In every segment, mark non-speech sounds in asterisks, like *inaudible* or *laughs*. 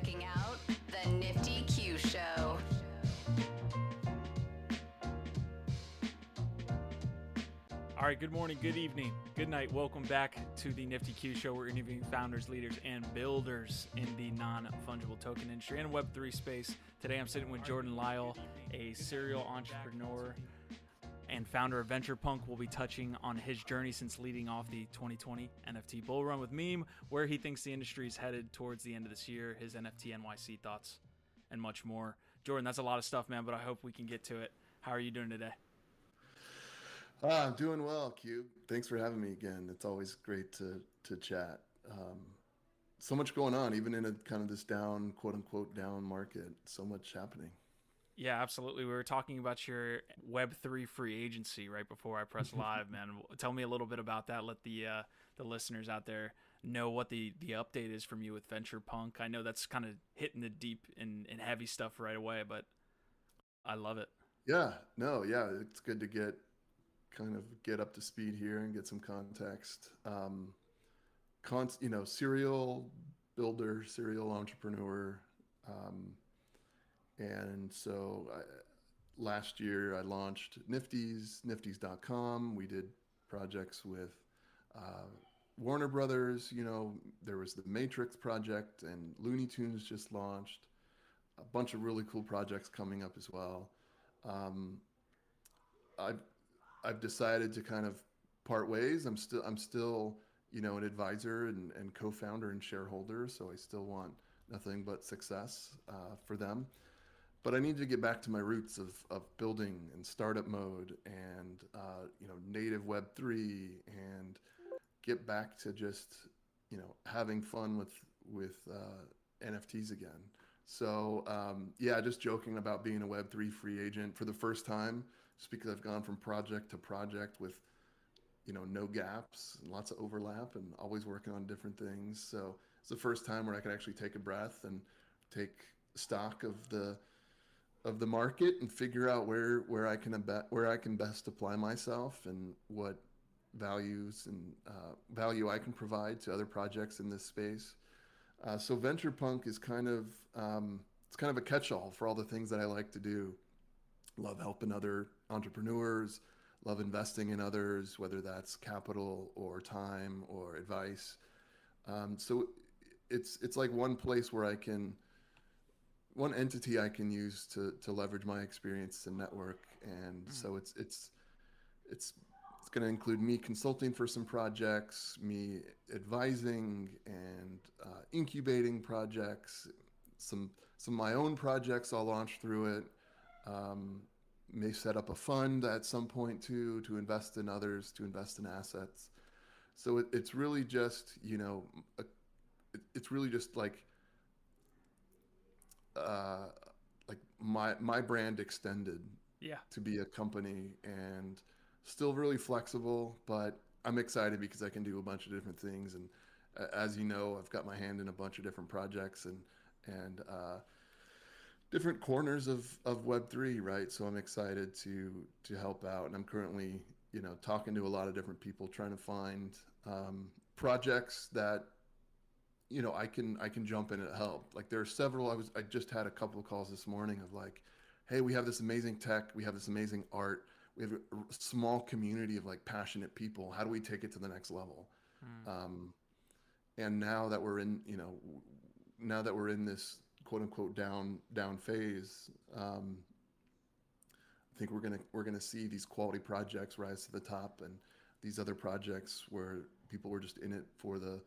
checking out the Nifty Q Show. All right, good morning, good evening, good night. Welcome back to the Nifty Q Show. We're interviewing founders, leaders, and builders in the non fungible token industry and Web3 space. Today I'm sitting with Jordan Lyall, a serial entrepreneur and founder of VenturePunk. We'll be touching on his journey since leading off the 2020 NFT bull run with Meme, where he thinks the industry is headed towards the end of this year, his NFT NYC thoughts, and much more. Jordan, that's a lot of stuff, man, but I hope we can get to it. How are you doing today? Ah, I'm doing well, Cube. Thanks for having me again. It's always great to to chat. Um, so much going on, even in a kind of this down, quote unquote, down market. So much happening. Yeah, absolutely. We were talking about your Web three free agency right before I press *laughs* live, man. Tell me a little bit about that. Let the uh, the listeners out there know what the the update is from you with Venture Punk. I know that's kind of hitting the deep and, and heavy stuff right away, but I love it. Yeah, no, yeah, it's good to get kind of get up to speed here and get some context. Um, con- you know, serial builder, serial entrepreneur. Um, and so I, last year I launched Nifty's, nifty's.com. We did projects with uh, Warner Brothers. You know, there was the Matrix project and Looney Tunes just launched. A bunch of really cool projects coming up as well. Um, I've I've decided to kind of part ways. I'm still I'm still you know an advisor and, and co-founder and shareholder, so I still want nothing but success uh, for them. But I need to get back to my roots of, of building and startup mode and uh, you know native Web three and get back to just you know having fun with with uh, NFTs again. So um, yeah, just joking about being a Web3 free agent for the first time, just because I've gone from project to project with, you know, no gaps and lots of overlap and always working on different things. So it's the first time where I could actually take a breath and take stock of the of the market and figure out where where I can where I can best apply myself and what values and uh, value I can provide to other projects in this space. Uh, so VenturePunk is kind of um, it's kind of a catch-all for all the things that I like to do. Love helping other entrepreneurs, love investing in others, whether that's capital or time or advice. Um, so it's it's like one place where I can one entity I can use to to leverage my experience and network, and mm. so it's it's it's it's going to include me consulting for some projects, me advising and uh, incubating projects, some some of my own projects I'll launch through it. Um, may set up a fund at some point too to invest in others, to invest in assets. So it, it's really just you know, a, it, it's really just like uh, like my my brand extended. Yeah. To be a company and still really flexible, but I'm excited because I can do a bunch of different things. And uh, as you know, I've got my hand in a bunch of different projects and and uh, different corners of of Web three, right? So I'm excited to to help out, and I'm currently you know talking to a lot of different people, trying to find um, projects that you know I can I can jump in and help. Like there are several. I was I just had a couple of calls this morning of like, hey, we have this amazing tech, we have this amazing art we have a small community of like passionate people. How do we take it to the next level? Mm. Um, and now that we're in, you know, now that we're in this quote unquote down down phase, um, I think we're gonna we're gonna see these quality projects rise to the top, and these other projects where people were just in it for the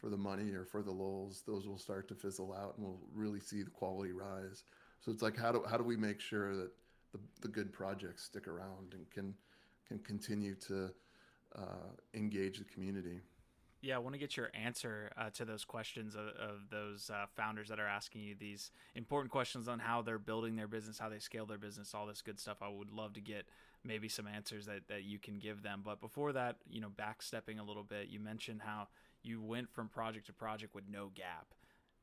for the money or for the lulls, those will start to fizzle out, and we'll really see the quality rise. So it's like how do how do we make sure that the, the good projects stick around and can can continue to uh, engage the community. Yeah, I want to get your answer uh, to those questions of, of those uh, founders that are asking you these important questions on how they're building their business, how they scale their business, all this good stuff. I would love to get maybe some answers that, that you can give them. But before that, you know, backstepping a little bit, you mentioned how you went from project to project with no gap.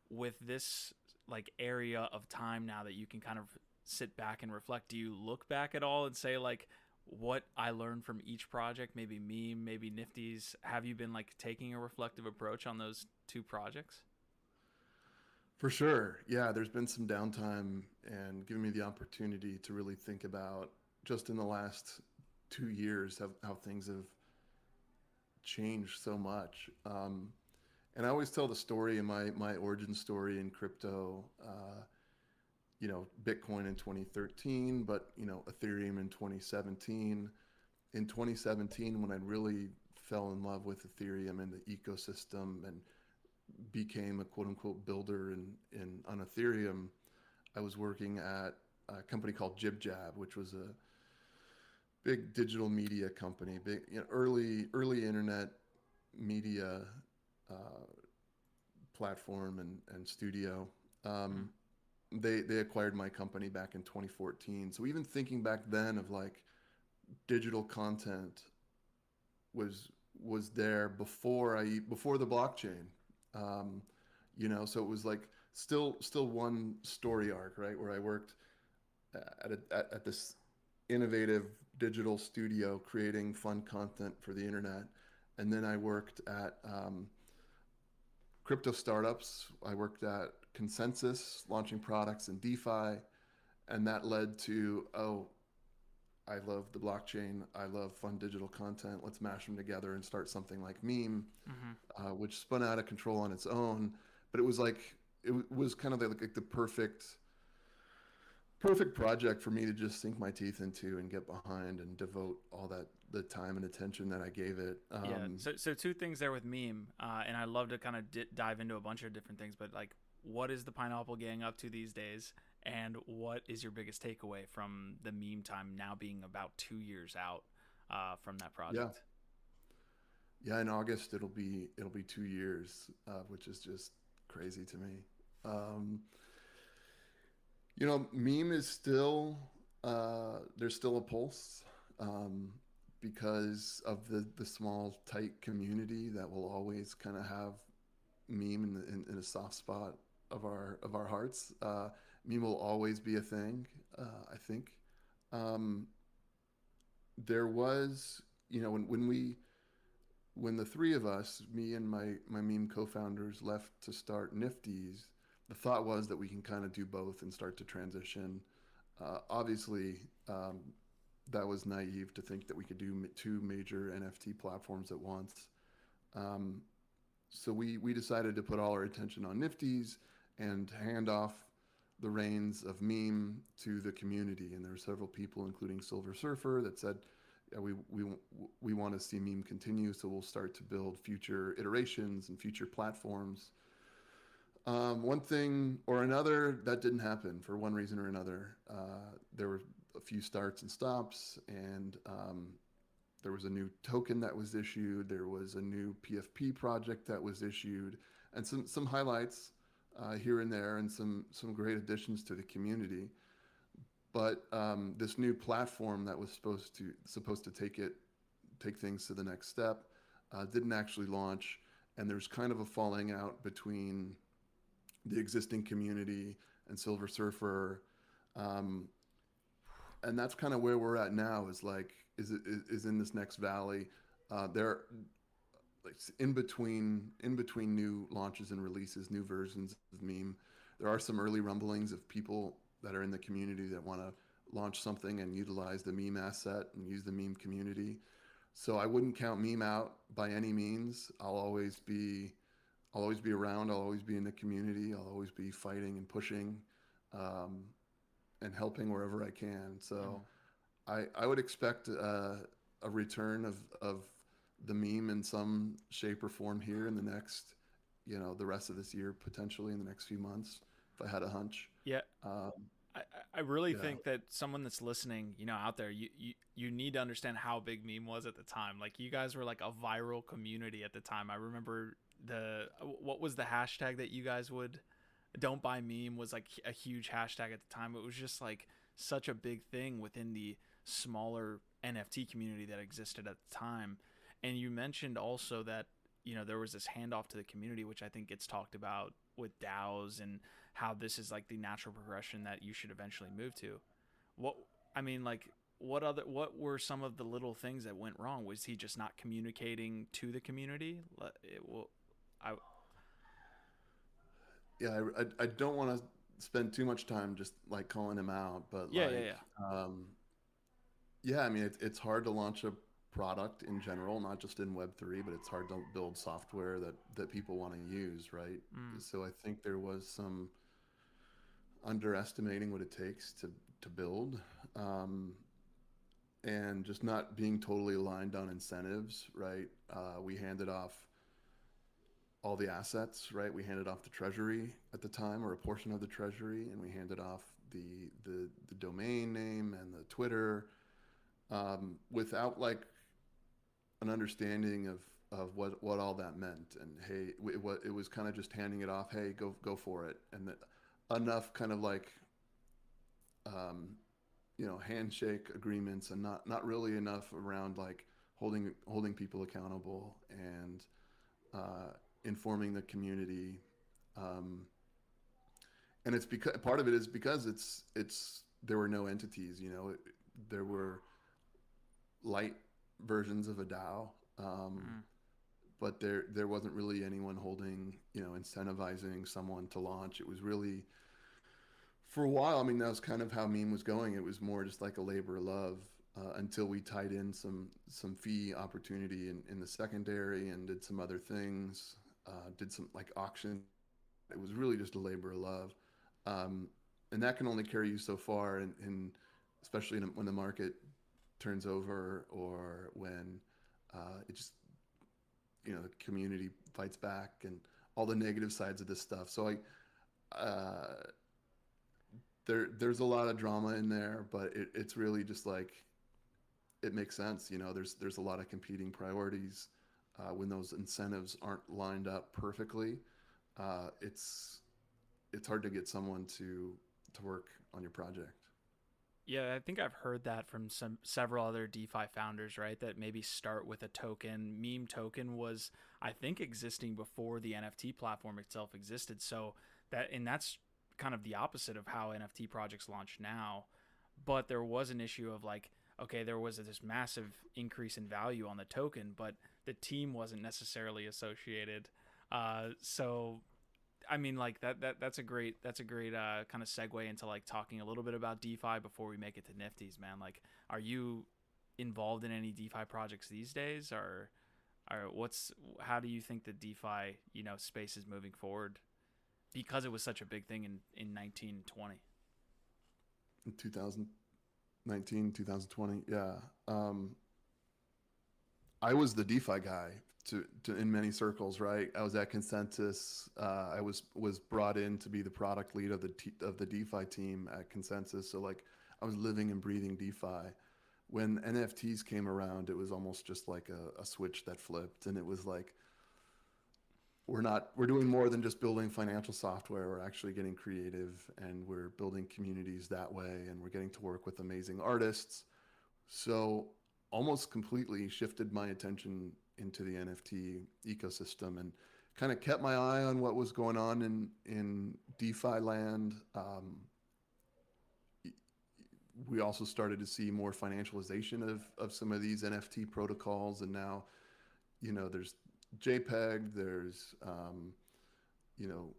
With this like area of time now that you can kind of sit back and reflect, do you look back at all and say like what I learned from each project, maybe me, maybe Nifty's? Have you been like taking a reflective approach on those two projects? For sure. Yeah, there's been some downtime and giving me the opportunity to really think about just in the last two years how, how things have changed so much. Um, and I always tell the story in my, my origin story in crypto, uh, you know, Bitcoin in 2013, but, you know, Ethereum in 2017. In 2017, when I really fell in love with Ethereum and the ecosystem and became a quote unquote builder in, in on Ethereum, I was working at a company called JibJab, which was a big digital media company, big you know, early early internet media uh, platform and, and studio. Um, they they acquired my company back in 2014. So even thinking back then of like digital content was was there before I before the blockchain. Um, you know, so it was like still still one story arc, right? Where I worked at a, at, at this innovative digital studio creating fun content for the internet, and then I worked at um, crypto startups. I worked at Consensys, launching products in DeFi, and that led to oh, I love the blockchain. I love fun digital content. Let's mash them together and start something like Meme, mm-hmm. uh, which spun out of control on its own. But it was like it was kind of like, like the perfect perfect project for me to just sink my teeth into and get behind and devote all that the time and attention that I gave it. Um, yeah. So, so two things there with meme, uh, and I love to kind of di- dive into a bunch of different things, but like, what is the Pineapple Gang up to these days, and what is your biggest takeaway from the meme time now being about two years out uh, from that project? Yeah. Yeah, in August it'll be it'll be two years, uh, which is just crazy to me. Um, you know, meme is still uh, there's still a pulse um, because of the the small tight community that will always kind of have meme in, the, in, in, a soft spot of our of our hearts. Uh, meme will always be a thing. Uh, I think um, there was you know when when we when the three of us, me and my my meme co-founders, left to start Nifty's the thought was that we can kind of do both and start to transition. Uh, obviously, um, that was naive to think that we could do two major NFT platforms at once. Um, so we we decided to put all our attention on Nifty's and hand off the reins of meme to the community. And there were several people, including Silver Surfer, that said, yeah, we we we want to see meme continue, so we'll start to build future iterations and future platforms um, one thing or another, that didn't happen for one reason or another. Uh, there were a few starts and stops, and um, there was a new token that was issued. There was a new PFP project that was issued, and some some highlights uh, here and there, and some some great additions to the community. But um, this new platform that was supposed to supposed to take it take things to the next step uh, didn't actually launch, and there's kind of a falling out between the existing community and Silver Surfer. Um, and that's kind of where we're at now is like is is in this next valley uh, there like in between in between new launches and releases new versions of meme there are some early rumblings of people that are in the community that want to launch something and utilize the meme asset and use the meme community so i wouldn't count meme out by any means i'll always be I'll always be around. I'll always be in the community. I'll always be fighting and pushing, um, and helping wherever I can. So, I I would expect uh, a return of of the meme in some shape or form here in the next, you know, the rest of this year, potentially in the next few months, if I had a hunch. Yeah. Um, I, I really yeah. think that someone that's listening, you know, out there, you, you you need to understand how big meme was at the time. Like you guys were like a viral community at the time. I remember the what was the hashtag that you guys would don't buy meme was like a huge hashtag at the time. It was just like such a big thing within the smaller NFT community that existed at the time. And you mentioned also that you know there was this handoff to the community, which I think gets talked about with DAOs and how this is like the natural progression that you should eventually move to. What I mean, like what other what were some of the little things that went wrong? Was he just not communicating to the community? I yeah, I, I, I don't want to spend too much time just like calling him out, but Yeah, like, yeah, yeah. Um, yeah, I mean, it's it's hard to launch a product in general, not just in Web three, but it's hard to build software that that people want to use, right? Mm. So I think there was some underestimating what it takes to to build, um, and just not being totally aligned on incentives, right? Uh, we handed off all the assets, right? We handed off the treasury at the time, or a portion of the treasury, and we handed off the the, the domain name and the Twitter, um, without like an understanding of of what what all that meant. And hey, it it was kind of just handing it off. Hey, go go for it, and that enough kind of like, um, you know, handshake agreements, and not not really enough around like holding holding people accountable and uh, informing the community. Um, and it's because part of it is because it's it's there were no entities. You know, it, there were light versions of a DAO, um, Mm. but there there wasn't really anyone holding you know incentivizing someone to launch. It was really for a while. I mean, that was kind of how meme was going. It was more just like a labor of love uh, until we tied in some some fee opportunity in, in the secondary and did some other things. Uh, did some like auction. It was really just a labor of love, um, and that can only carry you so far. And, and especially when the market turns over or when uh, it just you know the community fights back and all the negative sides of this stuff. So I. Uh, there, there's a lot of drama in there, but it, it's really just like it makes sense. You know, there's there's a lot of competing priorities. Uh, when those incentives aren't lined up perfectly, uh, it's it's hard to get someone to to work on your project. Yeah, I think I've heard that from some several other DeFi founders, right? That maybe start with a token. Meme token was, I think, existing before the NFT platform itself existed. So that and that's kind of the opposite of how NFT projects launch now. But there was an issue of like, okay, there was this massive increase in value on the token, but the team wasn't necessarily associated. Uh, so I mean, like that, that that's a great that's a great uh, kind of segue into like talking a little bit about DeFi before we make it to Nifties, man. Like, are you involved in any DeFi projects these days, or, or what's how do you think the DeFi you know space is moving forward? Because it was such a big thing in in 1920. In 2019, 2020, yeah. Um, I was the DeFi guy to, to in many circles, right? I was at Consensys. Uh, I was was brought in to be the product lead of the t- of the DeFi team at Consensys. So like I was living and breathing DeFi. When NFTs came around, it was almost just like a, a switch that flipped, and it was like we're not we're doing more than just building financial software. We're actually getting creative, and we're building communities that way, and we're getting to work with amazing artists. So almost completely shifted my attention into the NFT ecosystem and kind of kept my eye on what was going on in in DeFi land. Um, we also started to see more financialization of of some of these NFT protocols, and now, you know, there's JPEG, there's um, you know,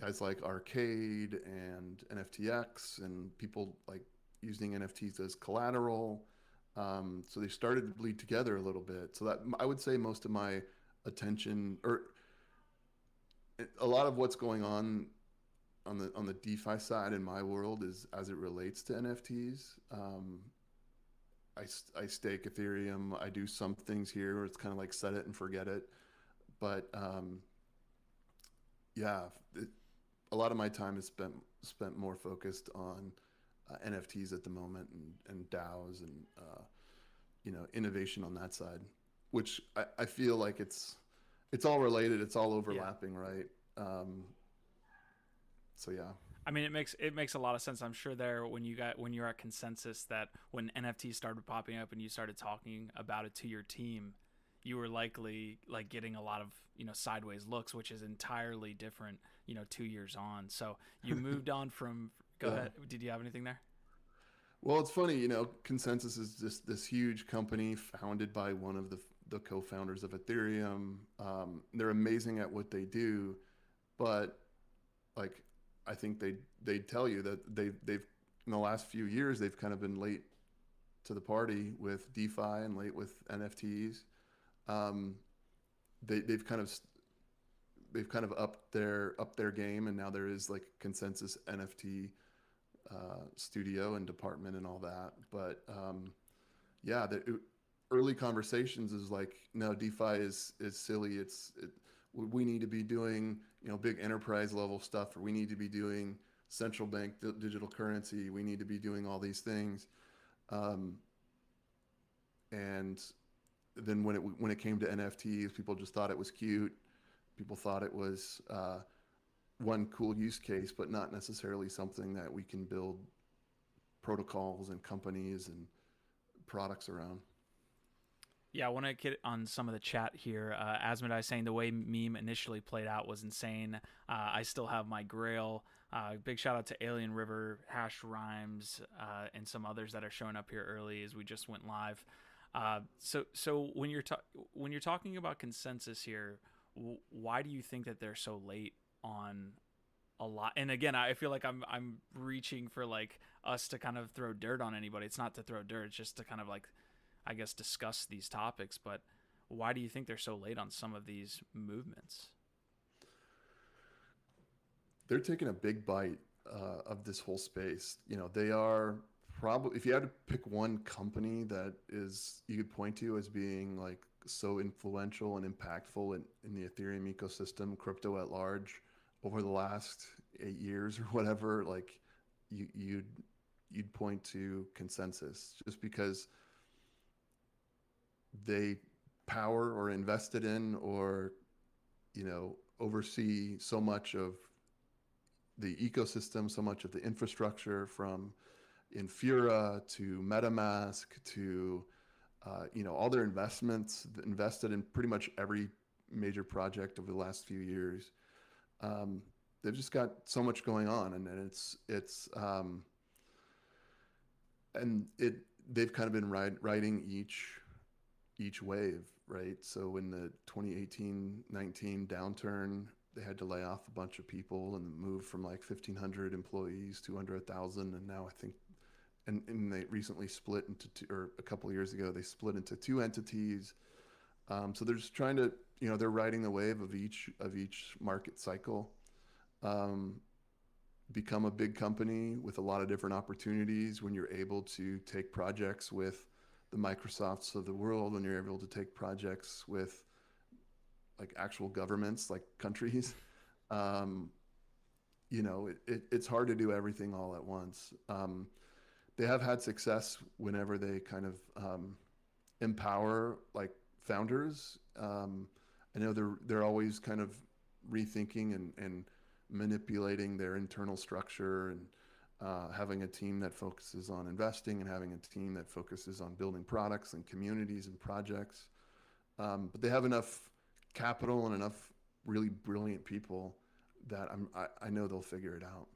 guys like Arcade and NFTX, and people like using NFTs as collateral. Um, so they started to bleed together a little bit. So that I would say most of my attention, or a lot of what's going on on the on the DeFi side in my world is as it relates to NFTs. Um, I, I stake Ethereum. I do some things here where it's kind of like set it and forget it. But um, yeah, it, a lot of my time is spent spent more focused on uh, NFTs at the moment and, and DAOs and uh, you know innovation on that side, which I, I feel like it's it's all related. It's all overlapping, yeah. right? Um, so yeah. I mean, it makes it makes a lot of sense. I'm sure there when you got when you're at Consensys that when NFTs started popping up and you started talking about it to your team, you were likely like getting a lot of you know sideways looks, which is entirely different. You know, two years on. So you *laughs* moved on from. Go yeah. ahead. Did you have anything there? Well, it's funny, you know, Consensys is just this huge company founded by one of the the co-founders of Ethereum. Um, they're amazing at what they do, but like I think they they tell you that they they've in the last few years they've kind of been late to the party with DeFi and late with NFTs. Um, they they've kind of they've kind of upped their up their game, and now there is like Consensys NFT uh, studio and department and all that. But um, yeah, the early conversations is like, no, DeFi is is silly. It's it, we need to be doing you know big enterprise level stuff, or we need to be doing central bank digital currency. We need to be doing all these things. Um, and then when it when it came to NFTs, people just thought it was cute. People thought it was uh, one cool use case, but not necessarily something that we can build protocols and companies and products around. Yeah, I want to get on some of the chat here. Uh, Asmodai saying the way meme initially played out was insane. Uh, I still have my Grail. Uh, big shout out to Alien River, Hash Rhymes, uh, and some others that are showing up here early as we just went live. Uh, so, so when you're ta- when you're talking about Consensys here, w- why do you think that they're so late on a lot? And again, I feel like I'm I'm reaching for like us to kind of throw dirt on anybody. It's not to throw dirt; it's just to kind of like I guess, discuss these topics. But why do you think they're so late on some of these movements? They're taking a big bite uh, of this whole space. You know, they are probably, if you had to pick one company that is, you could point to as being like so influential and impactful in, in the Ethereum ecosystem, crypto at large, over the last eight years or whatever, like you, you'd, you'd point to Consensys just because they power or invested in or you know oversee so much of the ecosystem, so much of the infrastructure from Infura to MetaMask to uh, you know all their investments invested in pretty much every major project over the last few years. Um, they've just got so much going on, and, and it's it's um, and it they've kind of been ride, riding each each wave, right? So in the 2018-19 downturn, they had to lay off a bunch of people and move from like 1,500 employees to under a thousand, and now I think, and, and they recently split into two, or a couple of years ago they split into two entities. Um, so they're just trying to, you know, they're riding the wave of each of each market cycle. Um, become a big company with a lot of different opportunities when you're able to take projects with the Microsofts of the world when you're able to take projects with like actual governments, like countries. *laughs* Um, you know, it, it, it's hard to do everything all at once. Um, they have had success whenever they kind of um, empower like founders. Um, I know they're they're always kind of rethinking and, and manipulating their internal structure and uh, having a team that focuses on investing and having a team that focuses on building products and communities and projects. Um, but they have enough capital and enough really brilliant people that I'm, I, I know they'll figure it out.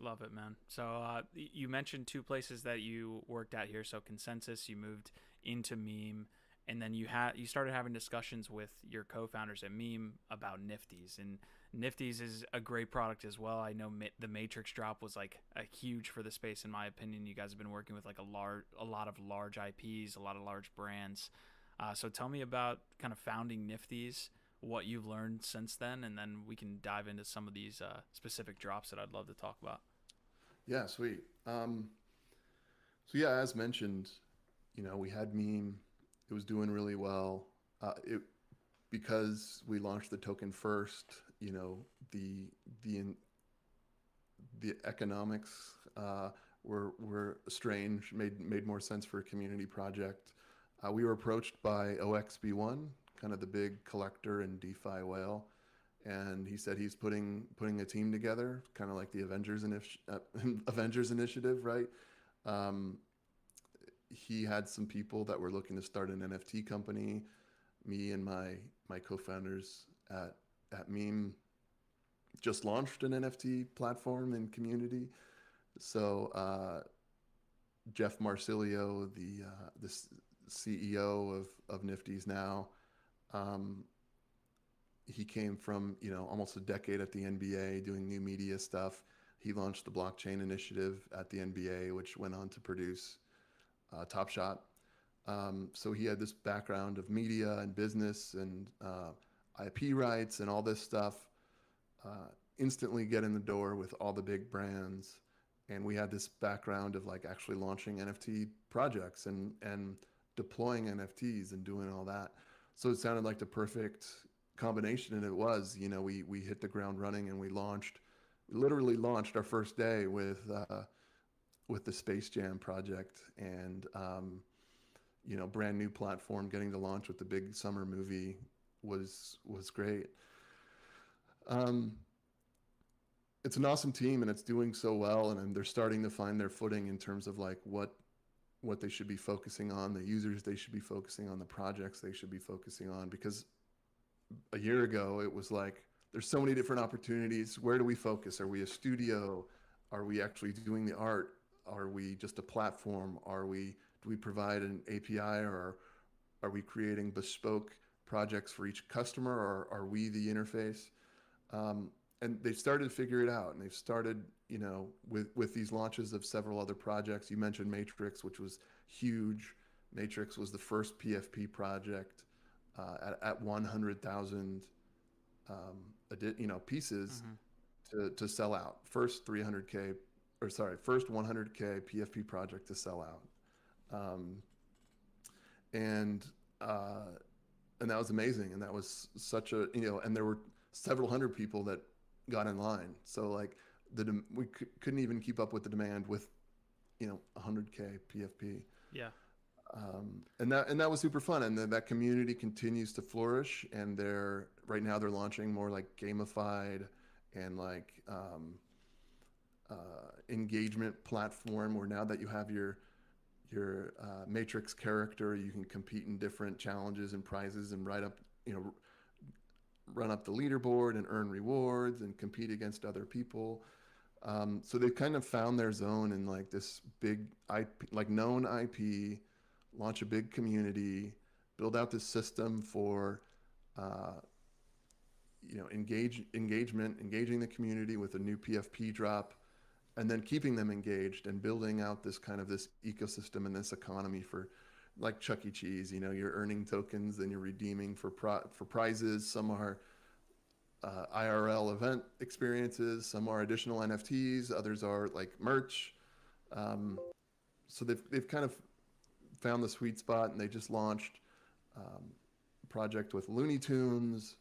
Love it, man. So uh, you mentioned two places that you worked at here. So Consensys, you moved into Meme, and then you had you started having discussions with your co-founders at Meme about Nifties. And Nifties is a great product as well. I know Ma- the Matrix drop was like a huge for the space in my opinion. You guys have been working with like a large, a lot of large IPs, a lot of large brands. Uh, so tell me about kind of founding Nifties, what you've learned since then, and then we can dive into some of these uh, specific drops that I'd love to talk about. Yeah, sweet. Um, so yeah, as mentioned, you know, we had meme. It was doing really well. Uh, it because we launched the token first you know the the the economics uh, were were strange made made more sense for a community project uh, we were approached by 0xb1 kind of the big collector and defi whale and he said he's putting putting a team together kind of like the avengers initi- uh, *laughs* avengers initiative right um, he had some people that were looking to start an nft company me and my my co-founders at at Meme just launched an NFT platform and community. So uh, Jeff Marsilio, the uh, the CEO of of Nifties now, um, he came from you know almost a decade at the NBA doing new media stuff. He launched the blockchain initiative at the NBA, which went on to produce uh, Top Shot. Um, so he had this background of media and business and uh, IP rights and all this stuff. Uh, instantly get in the door with all the big brands, and we had this background of like actually launching NFT projects and and deploying NFTs and doing all that. So it sounded like the perfect combination, and it was. You know, we we hit the ground running and we launched, literally launched our first day with uh, with the Space Jam project and. Um, you know, brand new platform, getting to launch with the big summer movie was was great. Um, it's an awesome team and it's doing so well, and, and they're starting to find their footing in terms of like what what they should be focusing on, the users they should be focusing on, the projects they should be focusing on. Because a year ago, it was like there's so many different opportunities. Where do we focus? Are we a studio? Are we actually doing the art? Are we just a platform? Are we do we provide an API or are we creating bespoke projects for each customer or are we the interface? Um, and they've started to figure it out and they've started, you know, with, with these launches of several other projects. You mentioned Matrix, which was huge. Matrix was the first PFP project uh, at, at 100,000, um, you know, pieces mm-hmm. to, to sell out. First 300K, or sorry, first 100K PFP project to sell out. Um, and uh, and that was amazing, and that was such a you know, and there were several hundred people that got in line. So like the we c- couldn't even keep up with the demand with you know 100k PFP. Yeah. Um, and that and that was super fun, and the, that community continues to flourish. And they're right now they're launching more like gamified and like um, uh, engagement platform where now that you have your your uh, matrix character. You can compete in different challenges and prizes and write up, you know, run up the leaderboard and earn rewards and compete against other people. Um, so they've kind of found their zone in like this big IP, like known IP, launch a big community, build out this system for, uh, you know, engage engagement, engaging the community with a new PFP drop and then keeping them engaged and building out this kind of this ecosystem and this economy for like Chuck E. Cheese. You know, you're earning tokens and you're redeeming for pro- for prizes. Some are uh, IRL event experiences. Some are additional NFTs. Others are like merch. Um, so they've they've kind of found the sweet spot, and they just launched um, a project with Looney Tunes.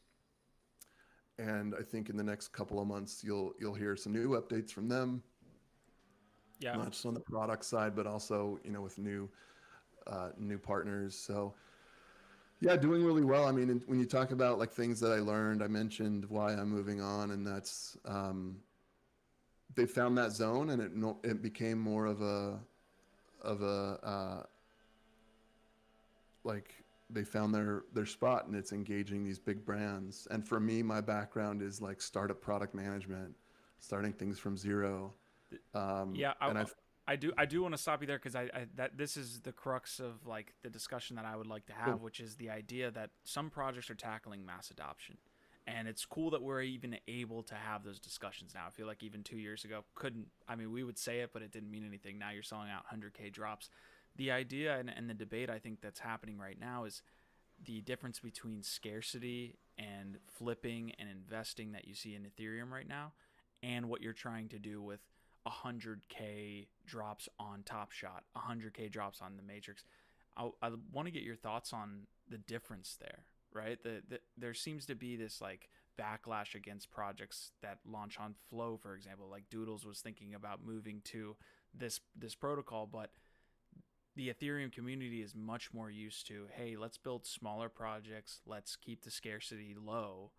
And I think in the next couple of months, you'll you'll hear some new updates from them yeah. not just on the product side, but also you know with new uh, new partners. So yeah, doing really well. I mean, when you talk about like things that I learned, I mentioned why I'm moving on, and that's um, they found that zone, and it it became more of a of a uh, like they found their their spot and it's engaging these big brands and for me my background is like startup product management starting things from zero um, yeah, I, and I've, I do. I do want to stop you there because I, I, that this is the crux of like the discussion that I would like to have, which is the idea that some projects are tackling mass adoption, and it's cool that we're even able to have those discussions now. I feel like even two years ago couldn't. I mean, we would say it, but it didn't mean anything. Now you're selling out 100k drops. The idea and, and the debate I think that's happening right now is the difference between scarcity and flipping and investing that you see in Ethereum right now, and what you're trying to do with 100k drops on Top Shot, 100k drops on the Matrix. I, I want to get your thoughts on the difference there, right? The, the there seems to be this like backlash against projects that launch on Flow, for example. Like Doodles was thinking about moving to this this protocol, but the Ethereum community is much more used to, hey, let's build smaller projects, let's keep the scarcity low,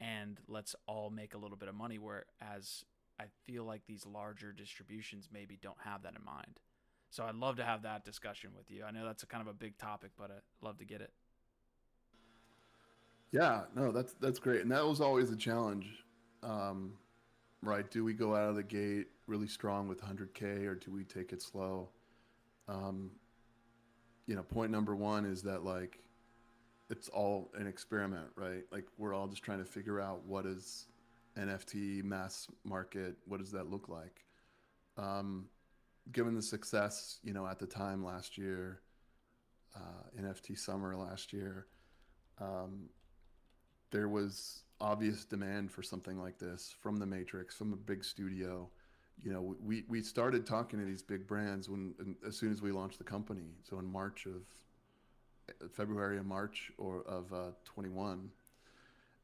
and let's all make a little bit of money. Whereas I feel like these larger distributions maybe don't have that in mind. So I'd love to have that discussion with you. I know that's a kind of a big topic, but I'd love to get it. Yeah, no, that's that's great, and that was always a challenge, um, right? Do we go out of the gate really strong with 100k, or do we take it slow? Um, you know, point number one is that like it's all an experiment, right? Like we're all just trying to figure out what is NFT mass market. What does that look like? Um, given the success, you know, at the time last year, uh, NFT summer last year, um, there was obvious demand for something like this from the Matrix, from a big studio. You know, we we started talking to these big brands when as soon as we launched the company. So in March of February and March or of uh, 21,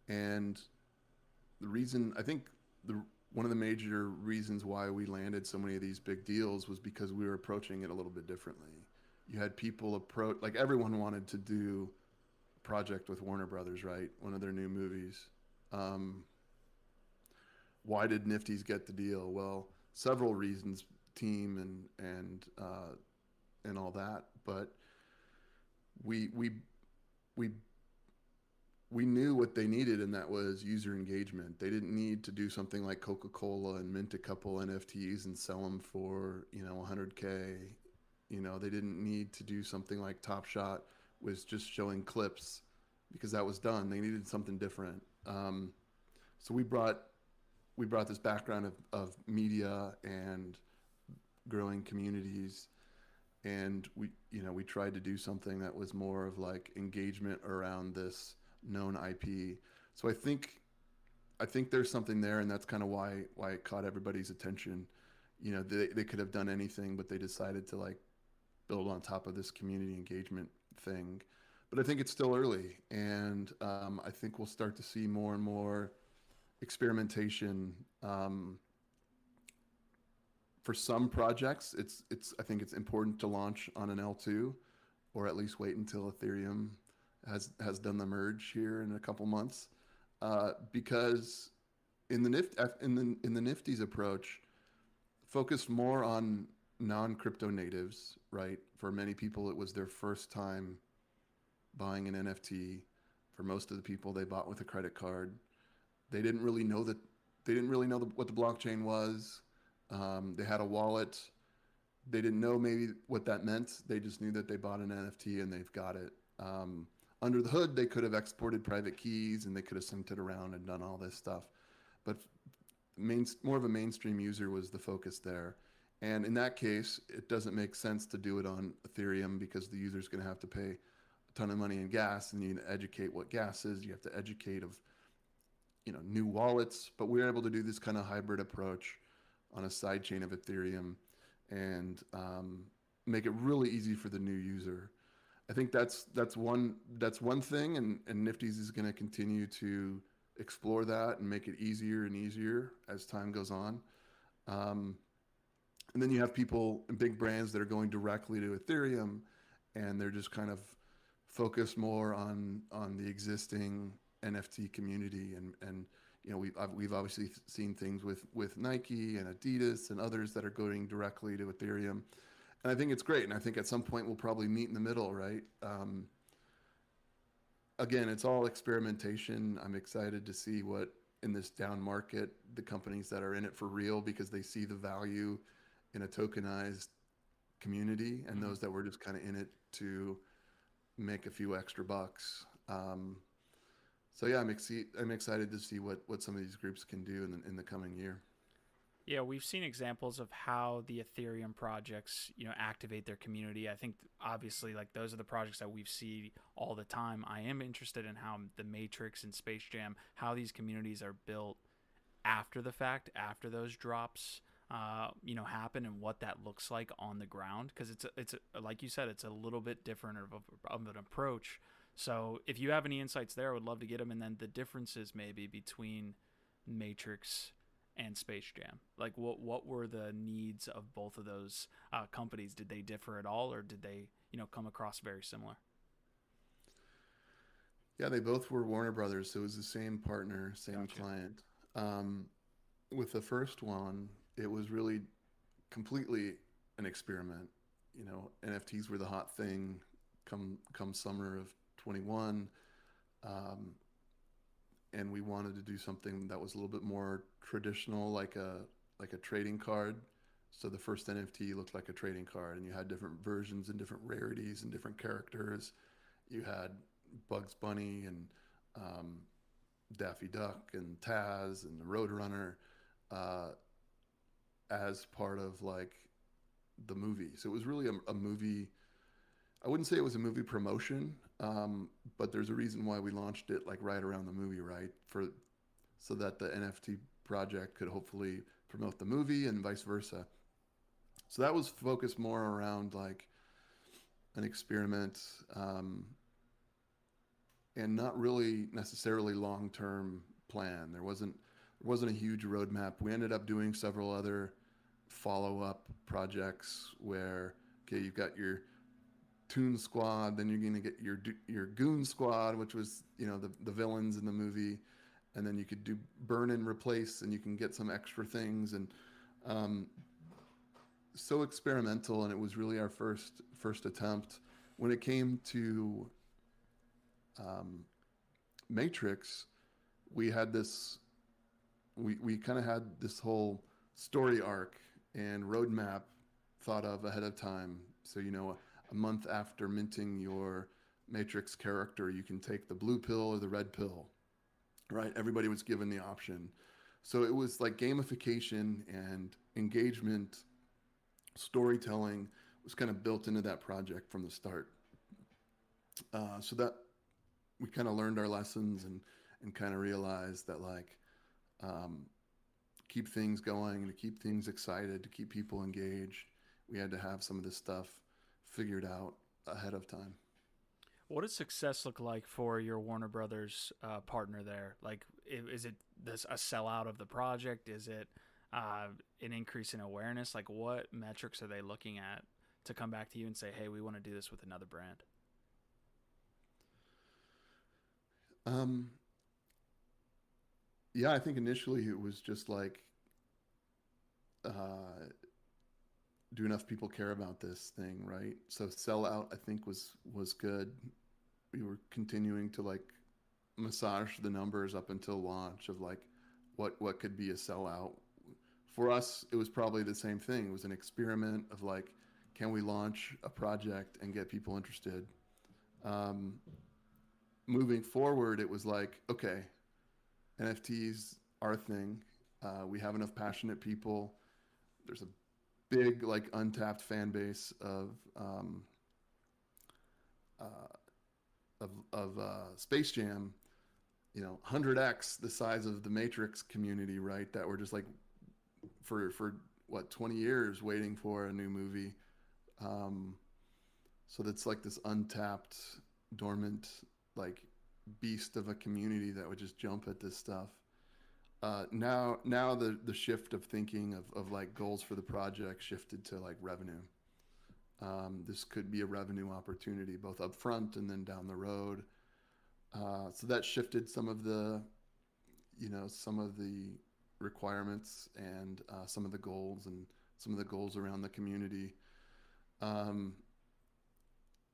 and the reason I think the one of the major reasons why we landed so many of these big deals was because we were approaching it a little bit differently. You had people approach like everyone wanted to do a project with Warner Brothers, right? One of their new movies. Um, why did Nifty's get the deal? Well, several reasons, team and and uh, and all that, but we we we we knew what they needed, and that was user engagement. They didn't need to do something like Coca Cola and mint a couple NFTs and sell them for you know 100k. You know, they didn't need to do something like Top Shot was just showing clips because that was done. They needed something different. Um, so we brought we brought this background of, of media and growing communities and we you know we tried to do something that was more of like engagement around this known IP. So I think I think there's something there, and that's kind of why why it caught everybody's attention. You know, they they could have done anything, but they decided to like build on top of this community engagement thing. But I think it's still early, and um, I think we'll start to see more and more experimentation. Um, for some projects, it's it's I think it's important to launch on an L2, or at least wait until Ethereum has has done the merge here in a couple months, uh, because in the Nift in the in the Nifty's approach, focused more on non crypto natives. Right, for many people, it was their first time buying an NFT. For most of the people, they bought with a credit card. They didn't really know that they didn't really know the, what the blockchain was. Um, they had a wallet. They didn't know maybe what that meant. They just knew that they bought an NFT and they've got it. Um, under the hood, they could have exported private keys and they could have sent it around and done all this stuff. But main, more of a mainstream user was the focus there. And in that case, it doesn't make sense to do it on Ethereum because the user is going to have to pay a ton of money in gas and you need to educate what gas is. You have to educate of, you know, new wallets. But we are able to do this kind of hybrid approach on a side chain of Ethereum and um, make it really easy for the new user. I think that's that's one that's one thing, and, and Nifty's is going to continue to explore that and make it easier and easier as time goes on. Um, and then you have people and big brands that are going directly to Ethereum, and they're just kind of focused more on on the existing NFT community. And and you know we've we've obviously seen things with with Nike and Adidas and others that are going directly to Ethereum and I think it's great. And I think at some point we'll probably meet in the middle, right? Um, again, it's all experimentation. I'm excited to see what in this down market the companies that are in it for real because they see the value in a tokenized community, and mm-hmm. those that were just kind of in it to make a few extra bucks. Um, so yeah, I'm, ex- I'm excited to see what, what some of these groups can do in the, in the coming year. Yeah, we've seen examples of how the Ethereum projects, you know, activate their community. I think obviously like those are the projects that we've seen all the time. I am interested in how the Matrix and Space Jam, how these communities are built after the fact, after those drops, uh, you know, happen, and what that looks like on the ground. Because it's a, it's a, like you said, it's a little bit different of, of an approach. So if you have any insights there, I would love to get them. And then the differences maybe between Matrix and Space Jam? Like, what what were the needs of both of those uh, companies? Did they differ at all, or did they you know come across very similar? Yeah, they both were Warner Brothers, so it was the same partner, same gotcha. client. Um, with the first one, it was really completely an experiment. You know, NFTs were the hot thing come come summer of 21. Um, and we wanted to do something that was a little bit more traditional, like a like a trading card. So the first NFT looked like a trading card, and you had different versions and different rarities and different characters. You had Bugs Bunny and um, Daffy Duck and Taz and the Roadrunner uh, as part of like the movie. So it was really a, a movie. I wouldn't say it was a movie promotion, um, but there's a reason why we launched it like right around the movie, right? For so that the NFT project could hopefully promote the movie and vice versa. So that was focused more around like an experiment um, and not really necessarily long term plan. There wasn't there wasn't a huge roadmap. We ended up doing several other follow up projects where okay, you've got your Toon Squad, then you're gonna get your your Goon Squad, which was you know the the villains in the movie, and then you could do burn and replace, and you can get some extra things and um, so experimental, and it was really our first first attempt. When it came to um, Matrix, we had this. We we kind of had this whole story arc and roadmap thought of ahead of time. So you know, a, month after minting your Matrix character, you can take the blue pill or the red pill. Right? Everybody was given the option. So it was like gamification and engagement storytelling was kind of built into that project from the start. Uh, so that we kind of learned our lessons and and kind of realized that like um, keep things going to keep things excited to keep people engaged we had to have some of this stuff figured out ahead of time. What does success look like for your warner brothers uh, partner there? Like is it this a sellout of the project? Is it uh, an increase in awareness? Like what metrics are they looking at to come back to you and say hey we want to do this with another brand Um, yeah, I think initially it was just like, uh, do enough people care about this thing, right? So sellout, I think was was good. We were continuing to like massage the numbers up until launch of like what what could be a sellout. For us, it was probably the same thing. It was an experiment of like, can we launch a project and get people interested? Um, moving forward, it was like, okay, NFTs are a thing. Uh, we have enough passionate people. There's a big, like, untapped fan base of um, uh, of, of uh, Space Jam. You know, 100x the size of the Matrix community, right? That we're just like for for what 20 years waiting for a new movie. Um, so that's like this untapped, dormant like beast of a community that would just jump at this stuff. Uh, now, now the the shift of thinking of, of like goals for the project shifted to like revenue. Um, this could be a revenue opportunity both up front and then down the road. Uh, so that shifted some of the, you know, some of the requirements and uh, some of the goals and some of the goals around the community. Um,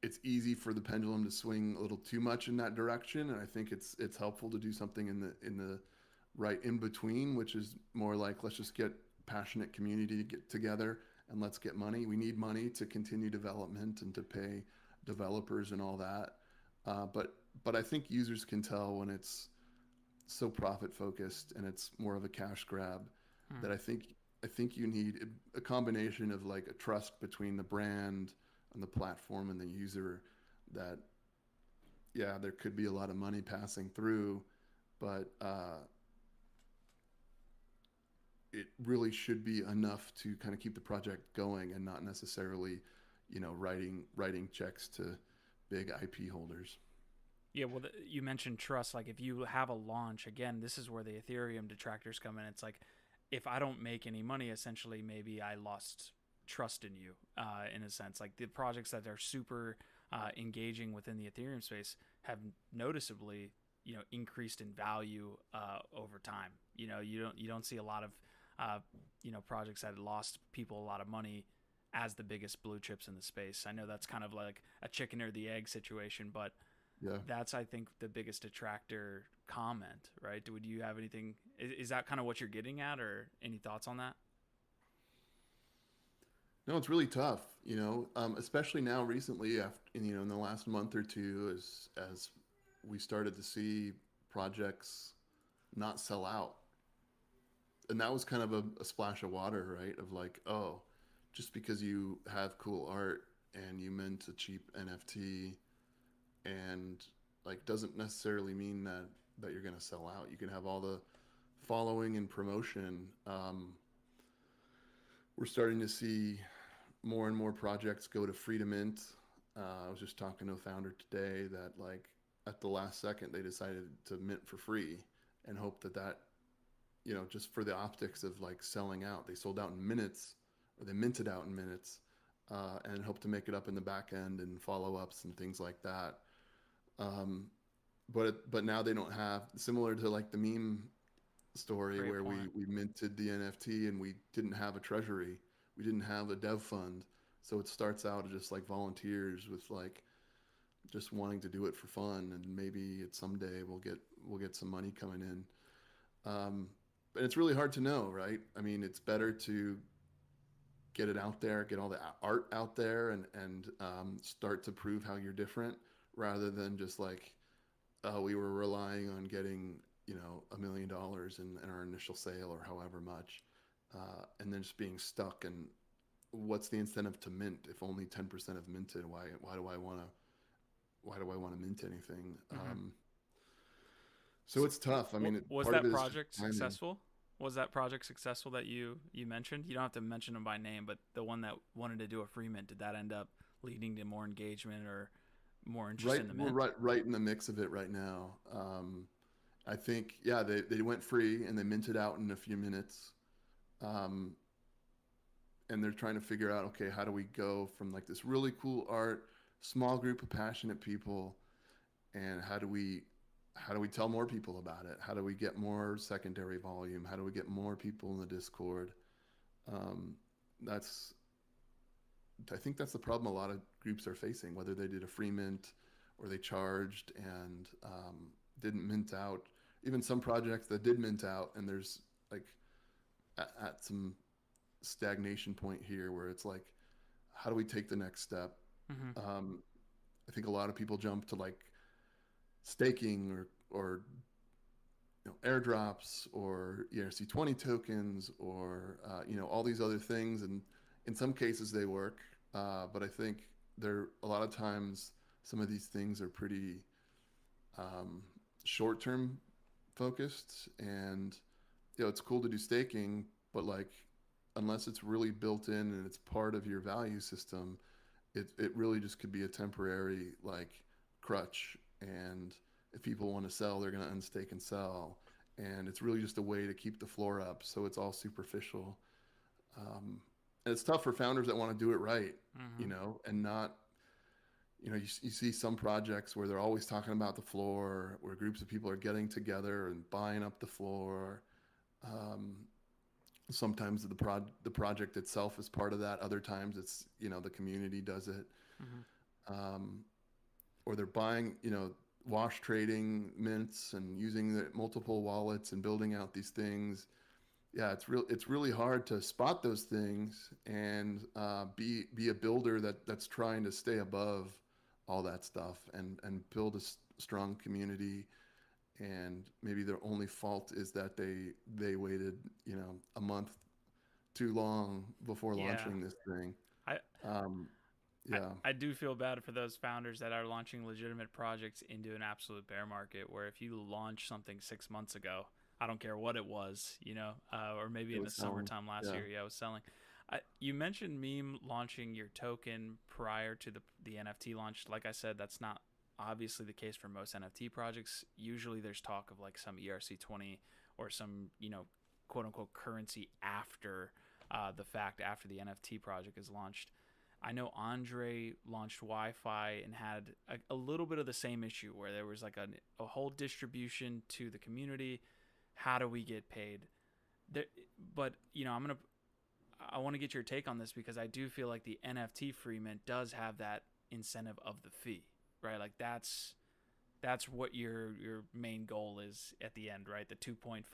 it's easy for the pendulum to swing a little too much in that direction, and I think it's it's helpful to do something in the in the right in between, which is more like let's just get passionate community to get together and let's get money. We need money to continue development and to pay developers and all that. Uh, but but I think users can tell when it's so profit focused and it's more of a cash grab hmm. that I think I think you need a combination of like a trust between the brand and the platform and the user that yeah there could be a lot of money passing through but uh, it really should be enough to kind of keep the project going and not necessarily you know writing writing checks to big ip holders yeah, well, the, you mentioned trust. Like, if you have a launch, again, this is where the Ethereum detractors come in. It's like, if I don't make any money, essentially, maybe I lost trust in you uh, in a sense. Like the projects that are super uh, engaging within the Ethereum space have noticeably you know increased in value uh, over time. You know you don't you don't see a lot of uh, you know projects that lost people a lot of money as the biggest blue chips in the space. I know that's kind of like a chicken or the egg situation, but yeah. that's I think the biggest detractor comment, right? Do, do you have anything? Is, is that kind of what you're getting at, or any thoughts on that? No, it's really tough, you know, um, especially now recently after, you know, in the last month or two as, as we started to see projects not sell out. And that was kind of a, a splash of water, right? Of like, oh, just because you have cool art and you mint a cheap NFT and like doesn't necessarily mean that that you're going to sell out. You can have all the following and promotion. Um, we're starting to see more and more projects go to free to mint. Uh, I was just talking to a founder today that like at the last second they decided to mint for free and hope that that you know just for the optics of like selling out. They sold out in minutes or they minted out in minutes uh, and hope to make it up in the back end and follow-ups and things like that. Um, but but now they don't have similar to like the meme story Great where we we minted the NFT and we didn't have a treasury, we didn't have a dev fund, so it starts out just like volunteers with like just wanting to do it for fun, and maybe it someday we'll get we'll get some money coming in. Um, but it's really hard to know, right? I mean, it's better to get it out there, get all the art out there, and and um, start to prove how you're different, rather than just like, uh, we were relying on getting you know a million dollars in, in our initial sale or however much, uh, and then just being stuck. And what's the incentive to mint if only ten percent have minted? Why why do I want to why do I want to mint anything? Mhm. Um, so it's tough. I mean, was that of it is project successful? Was that project successful that you you mentioned? You don't have to mention them by name, but the one that wanted to do a free mint, did that end up leading to more engagement or more interest right in the we're mint? right right in the mix of it right now um i think yeah they, they went free and they minted out in a few minutes um and they're trying to figure out okay how do we go from like this really cool art small group of passionate people and how do we how do we tell more people about it how do we get more secondary volume how do we get more people in the discord um that's I think that's the problem a lot of groups are facing, whether they did a free mint or they charged and um, didn't mint out. Even some projects that did mint out, and there's like at, at some stagnation point here where it's like, how do we take the next step? Mhm. Um, I think a lot of people jump to like staking or or you know, airdrops or ERC20 tokens or uh, you know all these other things, and in some cases they work, uh, but I think there a lot of times some of these things are pretty um, short-term focused, and you know it's cool to do staking, but like unless it's really built in and it's part of your value system, it it really just could be a temporary like crutch, and if people want to sell, they're going to unstake and sell, and it's really just a way to keep the floor up, so it's all superficial. Um, and it's tough for founders that want to do it right Mhm. you know and not you know you, you see some projects where they're always talking about the floor where groups of people are getting together and buying up the floor um, sometimes the prod the project itself is part of that other times it's you know the community does it Mhm. um, or they're buying you know wash trading mints and using the multiple wallets and building out these things. Yeah it's real it's really hard to spot those things and uh, be be a builder that that's trying to stay above all that stuff and and build a s- strong community. And maybe their only fault is that they they waited you know a month too long before Yeah. launching this thing. I- um yeah I, I do feel bad for those founders that are launching legitimate projects into an absolute bear market where if you launch something six months ago, I don't care what it was, you know, uh, or maybe in the selling, summertime last yeah. year, yeah, I was selling. I, you mentioned meme launching your token prior to the the NFT launch. Like I said, that's not obviously the case for most NFT projects. Usually, there's talk of like some ERC20 or some you know quote unquote currency after uh, the fact, after the NFT project is launched. I know Andre launched YFI and had a, a little bit of the same issue where there was like a, a whole distribution to the community. How do we get paid? There, but you know, I'm gonna, I want to get your take on this because I do feel like the NFT free mint does have that incentive of the fee, right? Like that's that's what your your main goal is at the end, right? The 2.5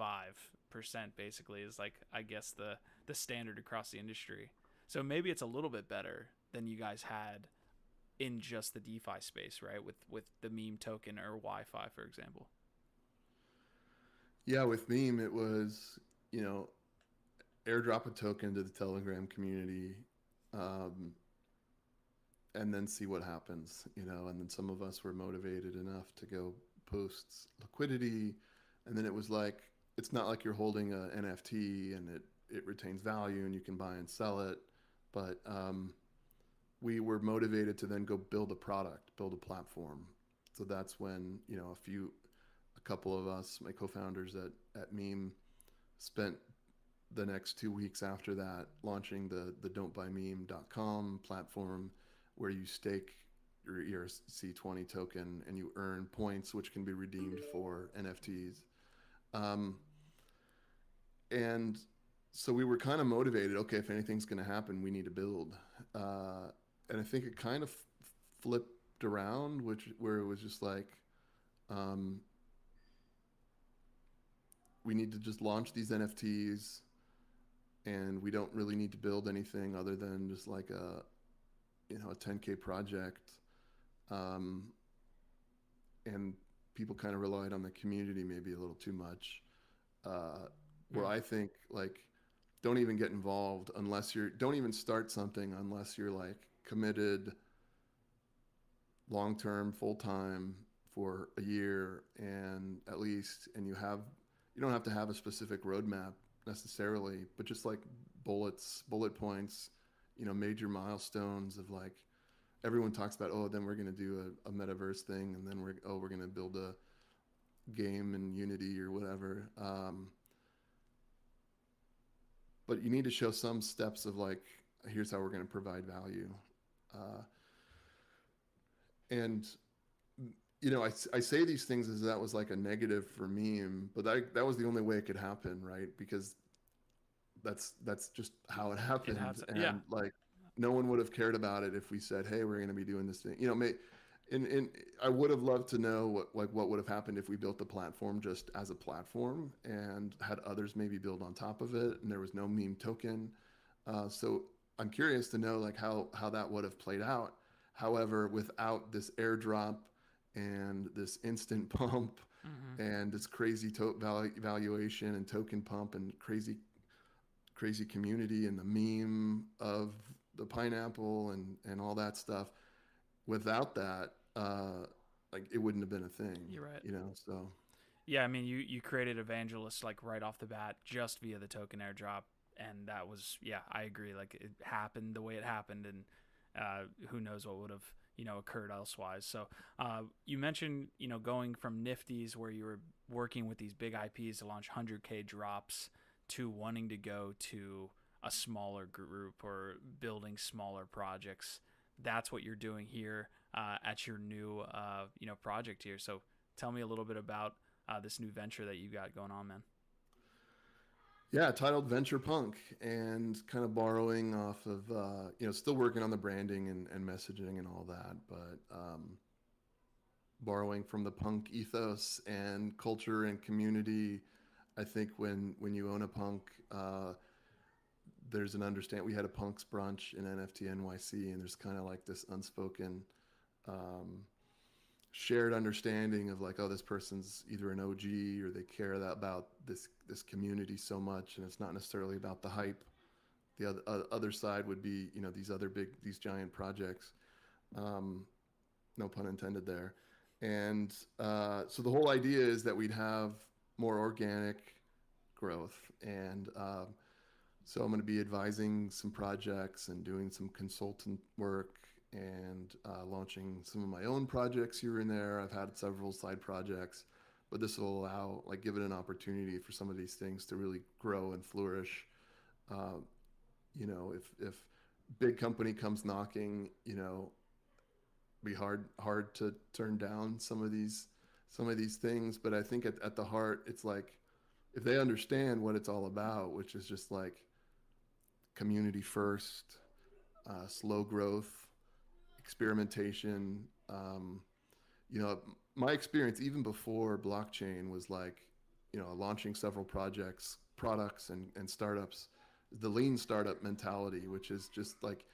percent basically is like I guess the the standard across the industry. So maybe it's a little bit better than you guys had in just the DeFi space, right? With with the meme token or YFI, for example. Yeah, with meme, it was you know airdrop a token to the Telegram community, um, and then see what happens. You know, and then some of us were motivated enough to go post liquidity, and then it was like it's not like you're holding a NFT and it it retains value and you can buy and sell it, but um, we were motivated to then go build a product, build a platform. So that's when you know a few, a couple of us, my co-founders at at Meme, spent the next two weeks after that launching the the don'tbuymeme.com platform where you stake your ERC20 token and you earn points which can be redeemed for NFTs. Um, and so we were kind of motivated. Okay, if anything's going to happen, we need to build. Uh, and I think it kind of flipped around, which where it was just like, um, we need to just launch these NFTs, and we don't really need to build anything other than just like a, you know, a 10k project. Um, and people kind of relied on the community maybe a little too much. Uh, where I think like don't even get involved unless you're don't even start something unless you're like committed long term full time for a year and at least and you have you don't have to have a specific roadmap necessarily but just like bullets bullet points you know major milestones of like everyone talks about oh then we're going to do a, a, metaverse thing and then we're oh we're going to build a game in unity or whatever um, but you need to show some steps of like here's how we're going to provide value. Uh, and you know I, I say these things as that was like a negative for me but that, that was the only way it could happen right? Because that's that's just how it happened. Has, and yeah. like no one would have cared about it if we said hey we're going to be doing this thing. You know may, and, and I would have loved to know what like what would have happened if we built the platform just as a platform and had others maybe build on top of it, and there was no meme token. Uh, so I'm curious to know like how how that would have played out. However, without this airdrop and this instant *laughs* pump mm-hmm. and this crazy to- valu- valuation and token pump and crazy crazy community and the meme of the pineapple and and all that stuff without that uh, like it wouldn't have been a thing. You're right. You know, so. Yeah, I mean, you you created Evangelist like right off the bat just via the token airdrop, and that was yeah, I agree. Like it happened the way it happened, and uh, who knows what would have you know occurred elsewise. So uh, you mentioned you know going from Nifties where you were working with these big IPs to launch 100k drops to wanting to go to a smaller group or building smaller projects. That's what you're doing here uh, at your new uh, you know project here. So tell me a little bit about uh, this new venture that you got going on, man. Yeah, titled Venture Punk, and kind of borrowing off of uh, you know still working on the branding and, and messaging and all that, but um, borrowing from the punk ethos and culture and community. I think when when you own a punk, uh, there's an understand. We had a punks brunch in NFT NYC, and there's kind of like this unspoken um, shared understanding of like, oh, this person's either an OG or they care about this this community so much, and it's not necessarily about the hype. The other uh, other side would be, you know, these other big, these giant projects. Um, no pun intended there. And uh, so the whole idea is that we'd have more organic growth. And um, so I'm going to be advising some projects and doing some consultant work and uh, launching some of my own projects here and there. I've had several side projects, but this will allow, like, give it an opportunity for some of these things to really grow and flourish. Uh, you know, if if big company comes knocking, you know, be hard hard to turn down some of these some of these things. But I think at, at the heart, it's like if they understand what it's all about, which is just like community first, uh, slow growth, experimentation. Um, you know, my experience even before blockchain was like, you know, launching several projects, products, and, and startups. The lean startup mentality, which is just like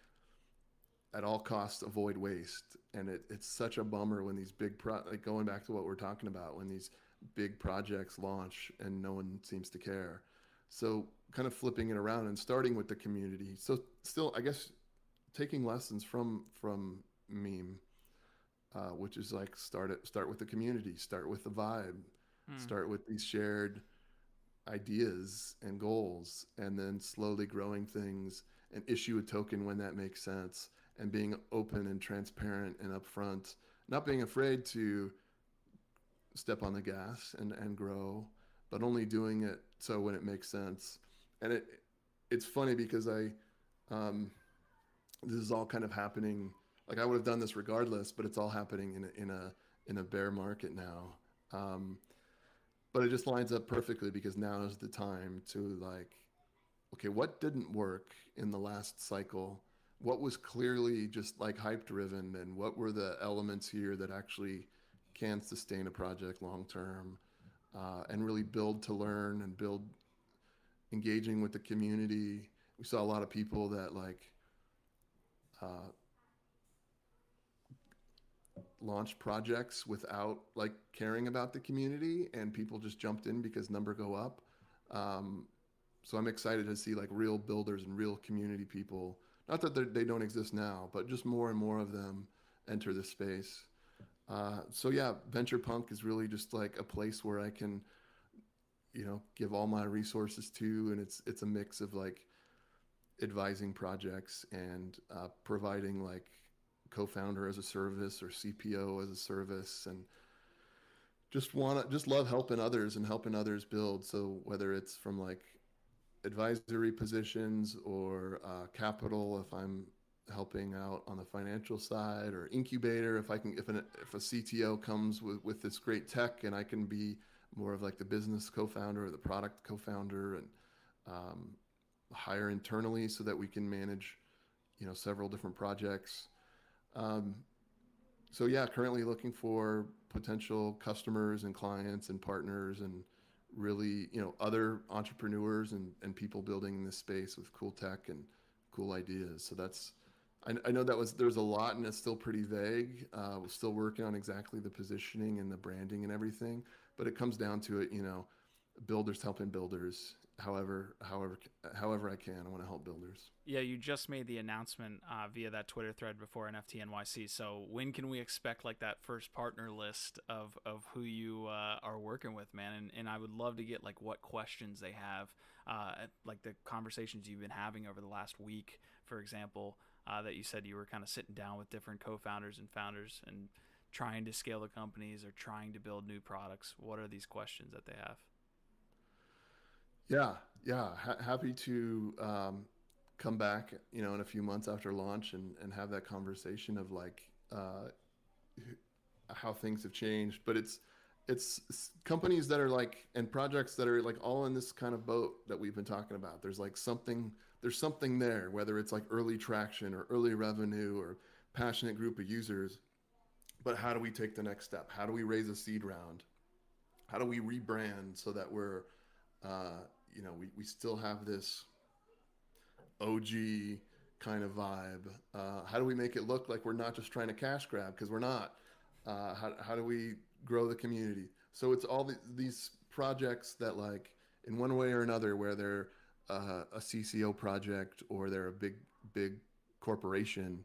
at all costs avoid waste. And it, it's such a bummer when these big pro like going back to what we're talking about when these big projects launch and no one seems to care. So kind of flipping it around and starting with the community. So still, I guess taking lessons from from meme, uh, which is like start it start with the community, start with the vibe, Hmm. start with these shared ideas and goals, and then slowly growing things and issue a token when that makes sense, and being open and transparent and upfront, not being afraid to step on the gas and and grow, but only doing it so when it makes sense. And it it's funny because I um, this is all kind of happening. Like I would have done this regardless, but it's all happening in a, in a in a bear market now. Um, but it just lines up perfectly because now is the time to like, okay, what didn't work in the last cycle? What was clearly just like hype driven, and what were the elements here that actually can sustain a project long term, uh, and really build to learn and build engaging with the community. We saw a lot of people that like uh, launch projects without like caring about the community, and people just jumped in because number go up. Um, so I'm excited to see like real builders and real community people. Not that they don't exist now, but just more and more of them enter the space. Uh, so yeah, Venture Punk is really just like a place where I can, you know, give all my resources to, and it's it's a mix of like advising projects and uh, providing like co-founder as a service or CPO as a service, and just want to just love helping others and helping others build. So whether it's from like advisory positions or uh, capital, if I'm helping out on the financial side or incubator if i can if an if a cto comes with with this great tech and i can be more of like the business co-founder or the product co-founder and um, hire internally so that we can manage you know several different projects. Um, so yeah currently looking for potential customers and clients and partners and really you know other entrepreneurs and, and people building in this space with cool tech and cool ideas. So that's I, I know that was there's a lot and it's still pretty vague. Uh, we're still working on exactly the positioning and the branding and everything, but it comes down to it. You know, builders helping builders. However, however, however I can, I want to help builders. Yeah, you just made the announcement uh, via that Twitter thread before NFT NYC. So when can we expect like that first partner list of, of who you uh, are working with, man? And, and I would love to get like what questions they have, uh, like the conversations you've been having over the last week, for example, uh, that you said you were kind of sitting down with different co-founders and founders and trying to scale the companies or trying to build new products. What are these questions that they have? Yeah, yeah. Ha- happy to um, come back, you know, in a few months after launch and, and have that conversation of like uh, how things have changed. But it's it's companies that are like and projects that are like all in this kind of boat that we've been talking about. There's like something there's something there, whether it's like early traction or early revenue or passionate group of users. But how do we take the next step? How do we raise a seed round? How do we rebrand so that we're uh, you know, we, we still have this OG kind of vibe. Uh, how do we make it look like we're not just trying to cash grab? Because we're not. Uh, how, how do we grow the community? So it's all the, these projects that, like, in one way or another, where they're uh, a CCO project or they're a big, big corporation,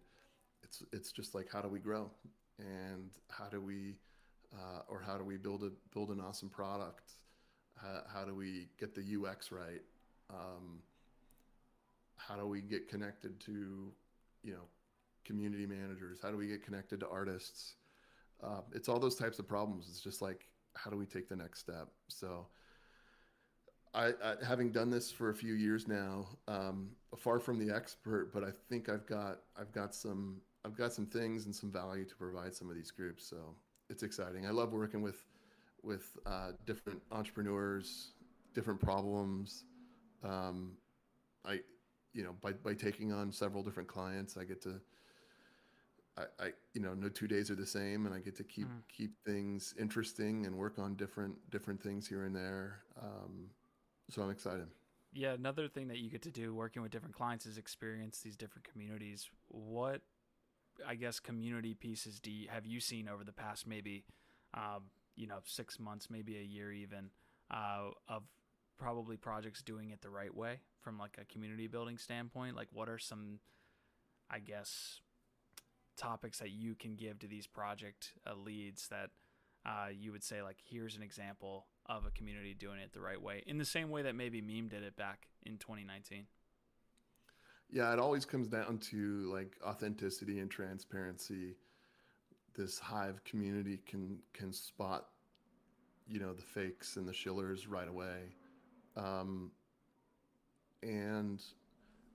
it's it's just like how do we grow and how do we uh, or how do we build a build an awesome product how, how do we get the UX right? Um, how do we get connected to, you know, community managers? How do we get connected to artists? Uh, it's all those types of problems. It's just like, how do we take the next step? So, I, I having done this for a few years now, um, far from the expert, but I think I've got I've got some I've got some things and some value to provide some of these groups. So it's exciting. I love working with with uh, different entrepreneurs, different problems. Um, I, you know, by, by taking on several different clients, I get to, I, I, you know, no two days are the same, and I get to keep Mhm. keep things interesting and work on different different things here and there. Um, so I'm excited. Yeah, another thing that you get to do working with different clients is experience these different communities. What I guess community pieces do you, have you seen over the past maybe um, you know six months, maybe a year even uh, of probably projects doing it the right way from like a community building standpoint? Like, what are some I guess topics that you can give to these project uh, leads that uh, you would say like here's an example of a community doing it the right way in the same way that maybe meme did it back in 2019 yeah it always comes down to like authenticity and transparency. This hive community can can spot you know the fakes and the shillers right away. Um, and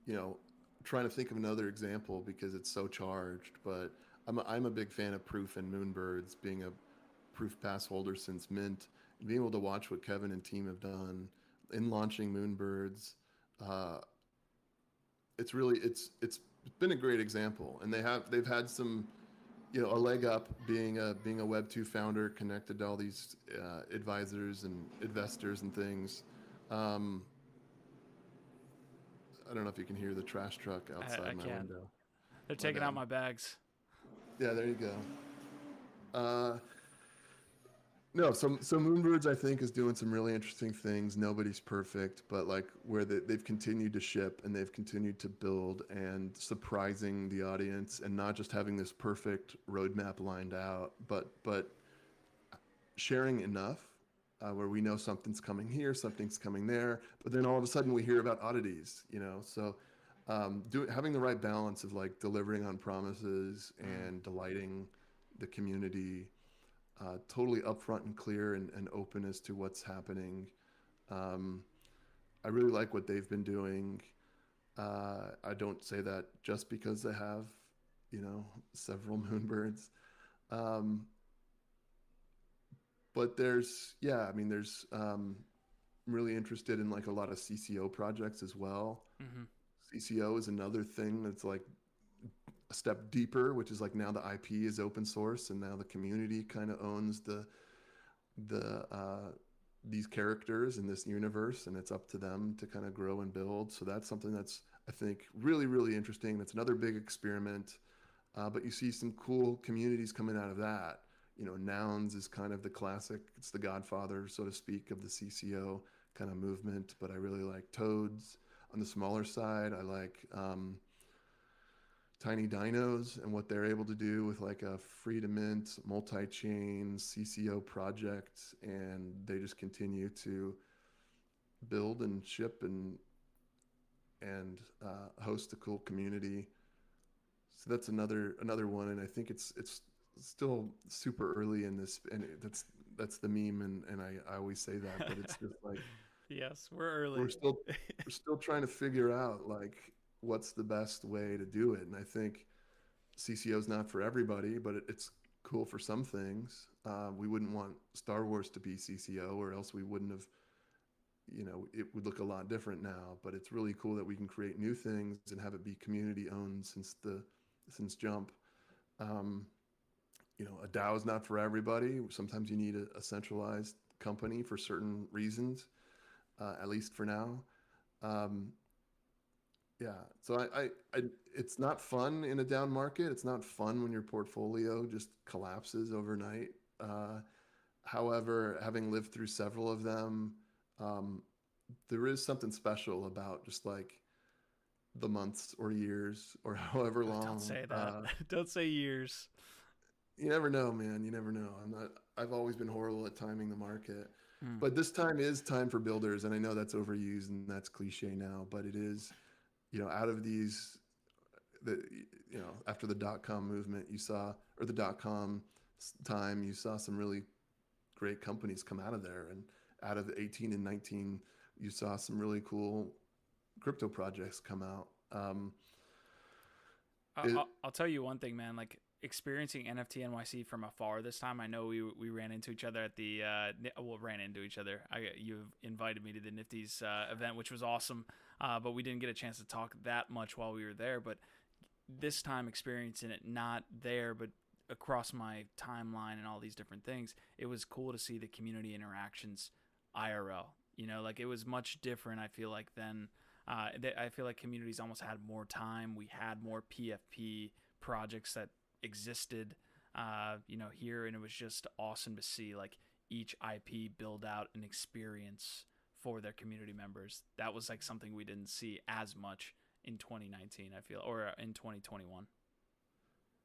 you know trying to think of another example because it's so charged but i'm a, I'm a big fan of proof and moonbirds being a proof pass holder since mint being able to watch what kevin and team have done in launching moonbirds uh, it's really it's it's been a great example. And they have they've had some you know a leg up being a being a web 2 founder connected to all these uh, advisors and investors and things. Um, i don't know if you can hear the trash truck outside I, I my can. window. They're taking out my bags. Yeah there you go. Uh, no, so so Moonbirds I think is doing some really interesting things. Nobody's perfect, but like where they, they've continued to ship and they've continued to build and surprising the audience and not just having this perfect roadmap lined out, but but sharing enough uh, where we know something's coming here, something's coming there, but then all of a sudden we hear about oddities, you know. So um, do, having the right balance of like delivering on promises and delighting the community uh, totally upfront and clear and, and open as to what's happening. Um, I really like what they've been doing. Uh, I don't say that just because they have, you know, *laughs* several *laughs* moonbirds. Um, but there's, yeah, I mean, there's, um, I'm really interested in like a lot of CCO projects as well. mm-hmm. CCO is another thing that's like a step deeper, which is like now the IP is open source and now the community kind of owns the the uh, these characters in this universe, and it's up to them to kind of grow and build. So that's something that's I think really really interesting. That's another big experiment, uh, but you see some cool communities coming out of that. You know, Nouns is kind of the classic. It's the godfather, so to speak, of the CCO kind of movement. But I really like Toads on the smaller side. I like um, Tiny Dinos and what they're able to do with like a free to mint multi-chain CCO project, and they just continue to build and ship and and uh, host a cool community. So that's another another one, and I think it's it's still super early in this, and that's that's the meme, and and I, I always say that, but it's just like *laughs* yes we're early we're still *laughs* we're still trying to figure out like what's the best way to do it. And I think CCO is not for everybody, but it, it's cool for some things. Uh, we wouldn't want Star Wars to be CCO, or else we wouldn't have. You know, it would look a lot different now. But it's really cool that we can create new things and have it be community owned since the since jump. Um, you know, a DAO is not for everybody. Sometimes you need a, a centralized company for certain reasons, uh, at least for now. Um, yeah. So I, I, I, it's not fun in a down market. It's not fun when your portfolio just collapses overnight. Uh, however, having lived through several of them, um, there is something special about just like the months or years or *laughs* however long. don't say that uh, *laughs* don't say years you never know, man. You never know. I'm not. I've always been horrible at timing the market, Hmm. but this time is time for builders, and I know that's overused and that's cliche now, but it is. You know, out of these, the you know after the dot com movement, you saw or the dot com time, you saw some really great companies come out of there, and out of the 18 and 19, you saw some really cool crypto projects come out. Um, I- It- I'll, I'll tell you one thing, man. Like experiencing NFT NYC from afar this time. I know we we ran into each other at the uh, well ran into each other. I you invited me to the Nifty's uh, event, which was awesome. Uh, but we didn't get a chance to talk that much while we were there. But this time, experiencing it not there, but across my timeline and all these different things, it was cool to see the community interactions IRL. You know, like it was much different. I feel like than uh, I feel like communities almost had more time. We had more PFP projects that existed, uh, you know, here, and it was just awesome to see like each IP build out an experience for their community members. That was like something we didn't see as much in 2019, I feel, or in 2021.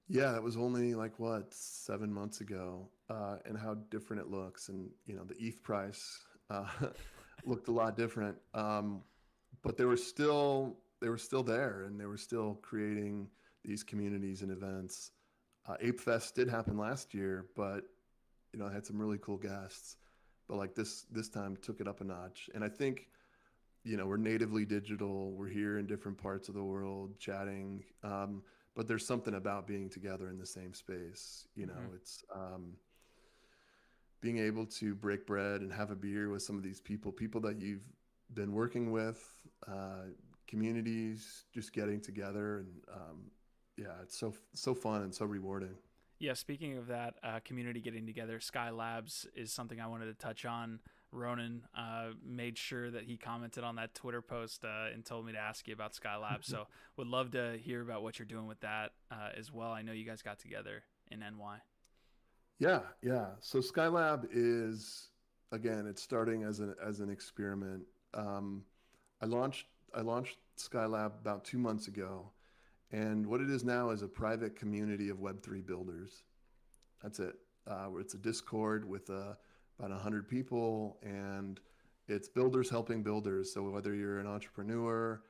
Yeah, that was only like what seven months ago, uh, and how different it looks, and you know the ETH price uh, *laughs* looked a lot different, um, but they were still they were still there, and they were still creating these communities and events. Uh, Ape Fest did happen last year, but you know, I had some really cool guests, but like this this time took it up a notch. And I think, you know, we're natively digital. We're here in different parts of the world chatting. Um, but there's something about being together in the same space. You know, mm-hmm. it's um, being able to break bread and have a beer with some of these people, people that you've been working with, uh, communities, just getting together, and um, yeah, it's so so fun and so rewarding. Yeah, speaking of that uh, community getting together, Sky Labs is something I wanted to touch on. Ronan uh, made sure that he commented on that Twitter post uh, and told me to ask you about Sky Labs. so *laughs* would love to hear about what you're doing with that uh, as well. I know you guys got together in NY. Yeah, yeah. So Skylab is again, it's starting as an as an experiment. Um, I launched I launched Skylab about two months ago, and what it is now is a private community of Web3 builders. That's it. Uh, it's a Discord with uh, about 100 people, and it's builders helping builders. So whether you're an entrepreneur,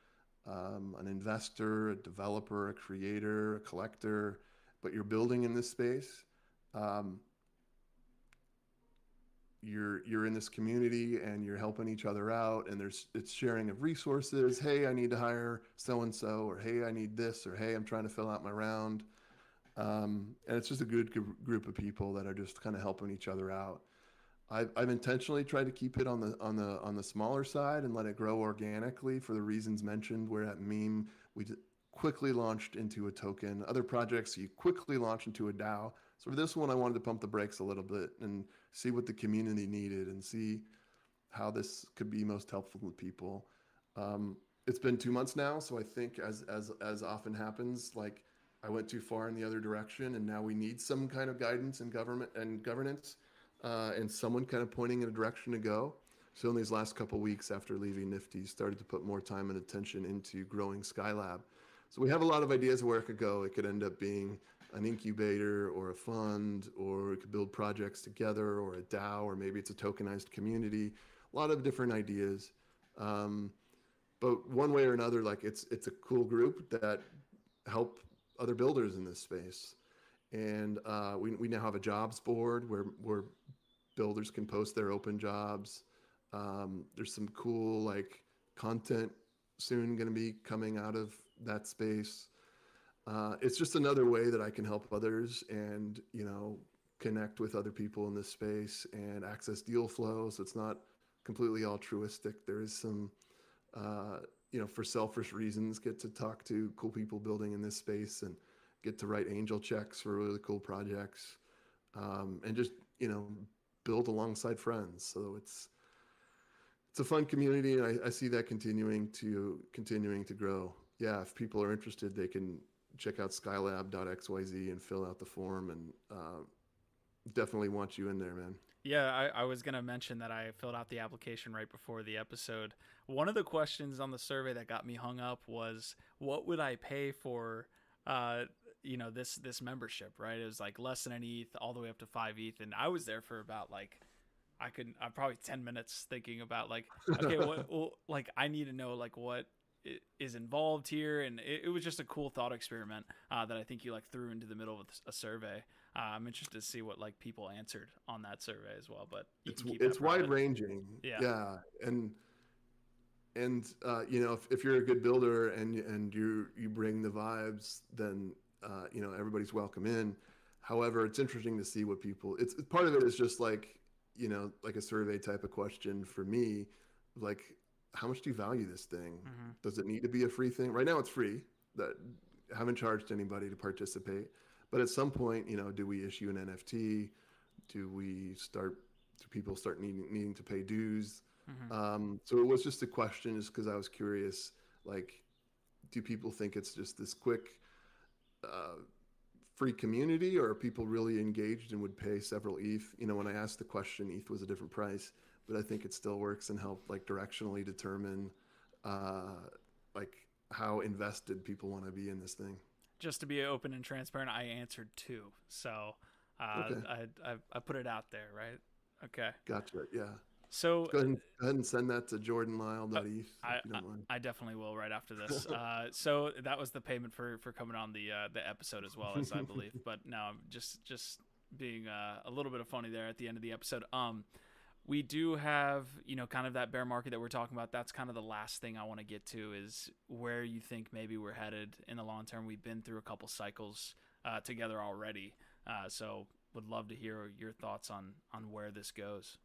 um, an investor, a developer, a creator, a collector, but you're building in this space, um, you're you're in this community and you're helping each other out and there's it's sharing of resources. Hey i need to hire so and so or hey i need this or hey i'm trying to fill out my round. Um, and it's just a good group of people that are just kind of helping each other out. I've, I've intentionally tried to keep it on the on the on the smaller side and let it grow organically for the reasons mentioned where at meme we quickly launched into a token. Other projects you quickly launch into a dao. So for this one i wanted to pump the brakes a little bit and see what the community needed and see how this could be most helpful to people. Um, it's been two months now, so I think as as as often happens, like I went too far in the other direction, and now we need some kind of guidance and government and governance, uh, and someone kind of pointing in a direction to go. So in these last couple weeks after leaving Nifty, started to put more time and attention into growing Skylab. So we have a lot of ideas of where it could go. It could end up being an incubator or a fund, or we could build projects together, or a DAO, or maybe it's a tokenized community. A lot of different ideas. Um, but one way or another, like it's it's a cool group that help other builders in this space. And uh, we, we now have a jobs board where where builders can post their open jobs. Um, there's some cool like content soon going to be coming out of that space uh, it's just another way that I can help others and you know connect with other people in this space and access deal flow. So it's not completely altruistic. There is some uh, you know for selfish reasons get to talk to cool people building in this space and get to write angel checks for really cool projects um, and just you know build alongside friends. So it's it's a fun community and I, I see that continuing to continuing to grow. Yeah, if people are interested, they can check out skylab.xyz and fill out the form and uh, definitely want you in there, man. Yeah, I, I was going to mention that I filled out the application right before the episode. One of the questions on the survey that got me hung up was what would I pay for uh, you know, this this membership, right? It was like less than an ETH all the way up to 5 ETH and I was there for about like I could I'm probably 10 minutes thinking about like okay, what *laughs* well, like I need to know like what is involved here, and it, it was just a cool thought experiment uh, that I think you like threw into the middle of a survey. Uh, I'm interested to see what like people answered on that survey as well. But it's it's wide ranging. Yeah, yeah, and and uh, you know if, if you're a good builder and and you you bring the vibes, then uh, you know everybody's welcome in. However, it's interesting to see what people. It's part of it is just like you know like a survey type of question for me, like how much do you value this thing? Mm-hmm. Does it need to be a free thing? Right now, it's free. That haven't charged anybody to participate. But at some point, you know, do we issue an NFT? Do we start? Do people start needing needing to pay dues? Mm-hmm. Um, so it was just a question, just because I was curious. Like, do people think it's just this quick, uh, free community or are people really engaged and would pay several ETH? You know, when I asked the question, ETH was a different price, but I think it still works and help like directionally determine uh, like how invested people want to be in this thing. Just to be open and transparent, I answered two, so uh, Okay. I, I I put it out there, right? Okay. Gotcha. Yeah. So Go ahead and, go ahead and send that to jordanlyall.eth. I, if you. I definitely will right after this. *laughs* Uh, so that was the payment for for coming on the uh, the episode as well as I *laughs* believe. but now I'm just just being uh, a little bit of funny there at the end of the episode. Um, we do have you know kind of that bear market that we're talking about. That's kind of the last thing I want to get to is where you think maybe we're headed in the long term. We've been through a couple cycles uh, together already, uh, so would love to hear your thoughts on on where this goes.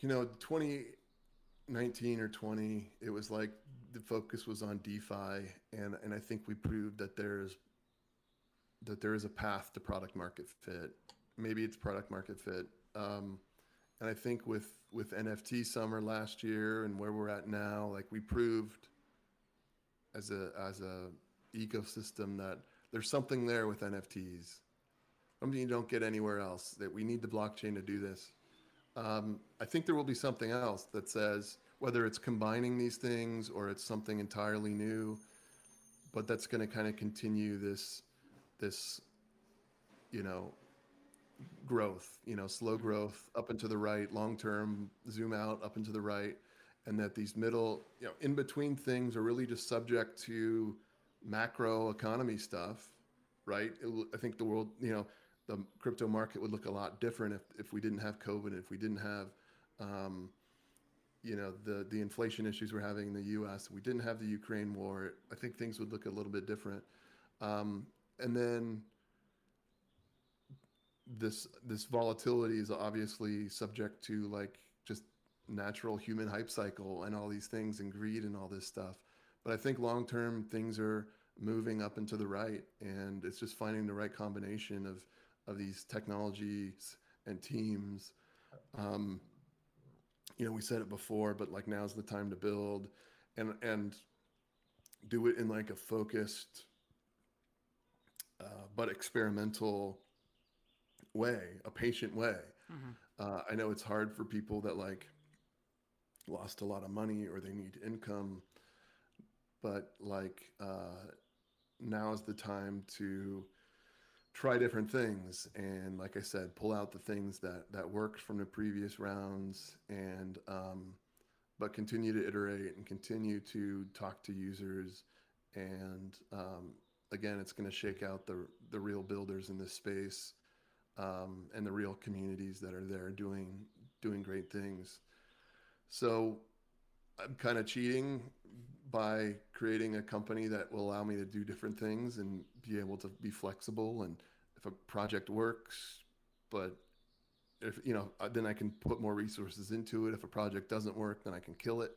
You know, 2019 or 20, it was like the focus was on DeFi, and and I think we proved that there's that there is a path to product market fit. Maybe it's product market fit. Um, and I think with with NFT summer last year and where we're at now, like we proved as a as a ecosystem that there's something there with NFTs. Something you don't get anywhere else. That we need the blockchain to do this. Um, I think there will be something else that says whether it's combining these things or it's something entirely new, but that's going to kind of continue this this you know growth, you know, slow growth up and to the right, long term zoom out up and to the right, and that these middle, you know, in between things are really just subject to macro economy stuff, right? It, I think the world, you know, the crypto market would look a lot different if, if we didn't have COVID, if we didn't have, um, you know, the the inflation issues we're having in the U.S. We didn't have the Ukraine war. I think things would look a little bit different. Um, and then this this volatility is obviously subject to like just natural human hype cycle and all these things and greed and all this stuff. But I think long term things are moving up and to the right, and it's just finding the right combination of of these technologies and teams. Um, you know, we said it before, but like now's the time to build, and and do it in like a focused uh, but experimental way, a patient way. Uh, I know it's hard for people that like lost a lot of money or they need income, but like uh, now is the time to try different things and like I said, pull out the things that that worked from the previous rounds and um, but continue to iterate and continue to talk to users and um, again it's going to shake out the the real builders in this space um, and the real communities that are there doing doing great things. So i'm kind of cheating by creating a company that will allow me to do different things and be able to be flexible and if a project works but if you know uh, then i can put more resources into it. If a project doesn't work then i can kill it.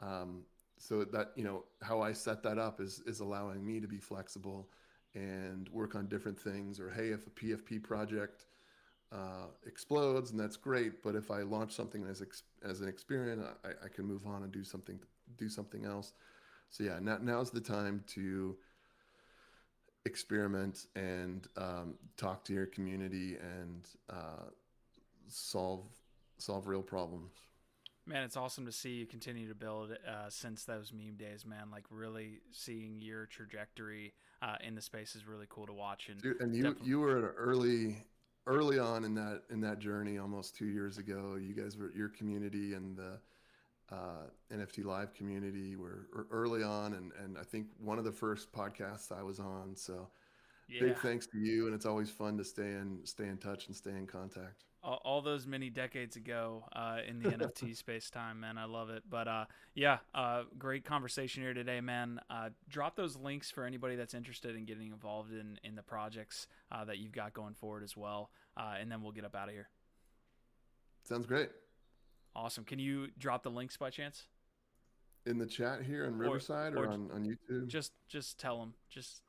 Um, so that you know how i set that up is is allowing me to be flexible and work on different things or hey if a pfp project uh, explodes and that's great but if i launch something as ex- as an experiment I, I can move on and do something do something else. So yeah now, now's the time to experiment and um, talk to your community and uh, solve solve real problems Man, it's awesome to see you continue to build uh, since those meme days, man. Like really seeing your trajectory uh, in the space is really cool to watch. And Dude, and you definitely- you were an early early on in that in that journey almost two years ago you guys were your community and the uh, nft live community were were early on and and i think one of the first podcasts i was on so yeah, big thanks to you and it's always fun to stay in stay in touch and stay in contact all, all those many decades ago uh, in the *laughs* NFT space time, man. I love it. But uh, yeah, uh, great conversation here today, man. Uh, drop those links for anybody that's interested in getting involved in in the projects uh, that you've got going forward as well. Uh, and then we'll get up out of here. sounds great Awesome. Can you drop the links by chance? in the chat here in riverside or, or on, on youtube Just just tell them. Just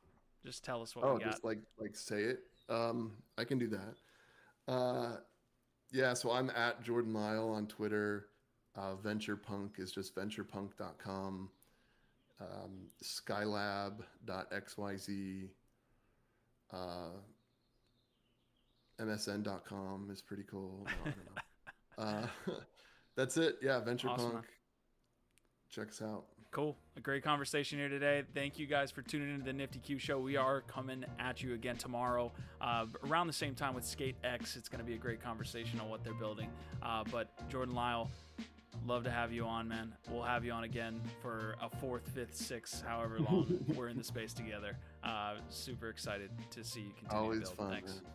just tell us what oh we got. just like like say it um i can do that uh yeah so i'm at jordan lyall on twitter uh venturepunk is just venturepunk.com um, skylab.xyz. Uh, MSN.com is pretty cool. No, I don't know. *laughs* uh, *laughs* that's it. Yeah, Venture Awesome. Check us out. Cool. A great conversation here today. Thank you guys for tuning into the Nifty Q Show. We are coming at you again tomorrow uh, around the same time with Skate X. It's going to be a great conversation on what they're building. Uh, but Jordan Lyall, love to have you on, man. We'll have you on again for a fourth, fifth, sixth, however long *laughs* we're in the space together. Uh, super excited to see you continue Always to build. fun, Thanks. man.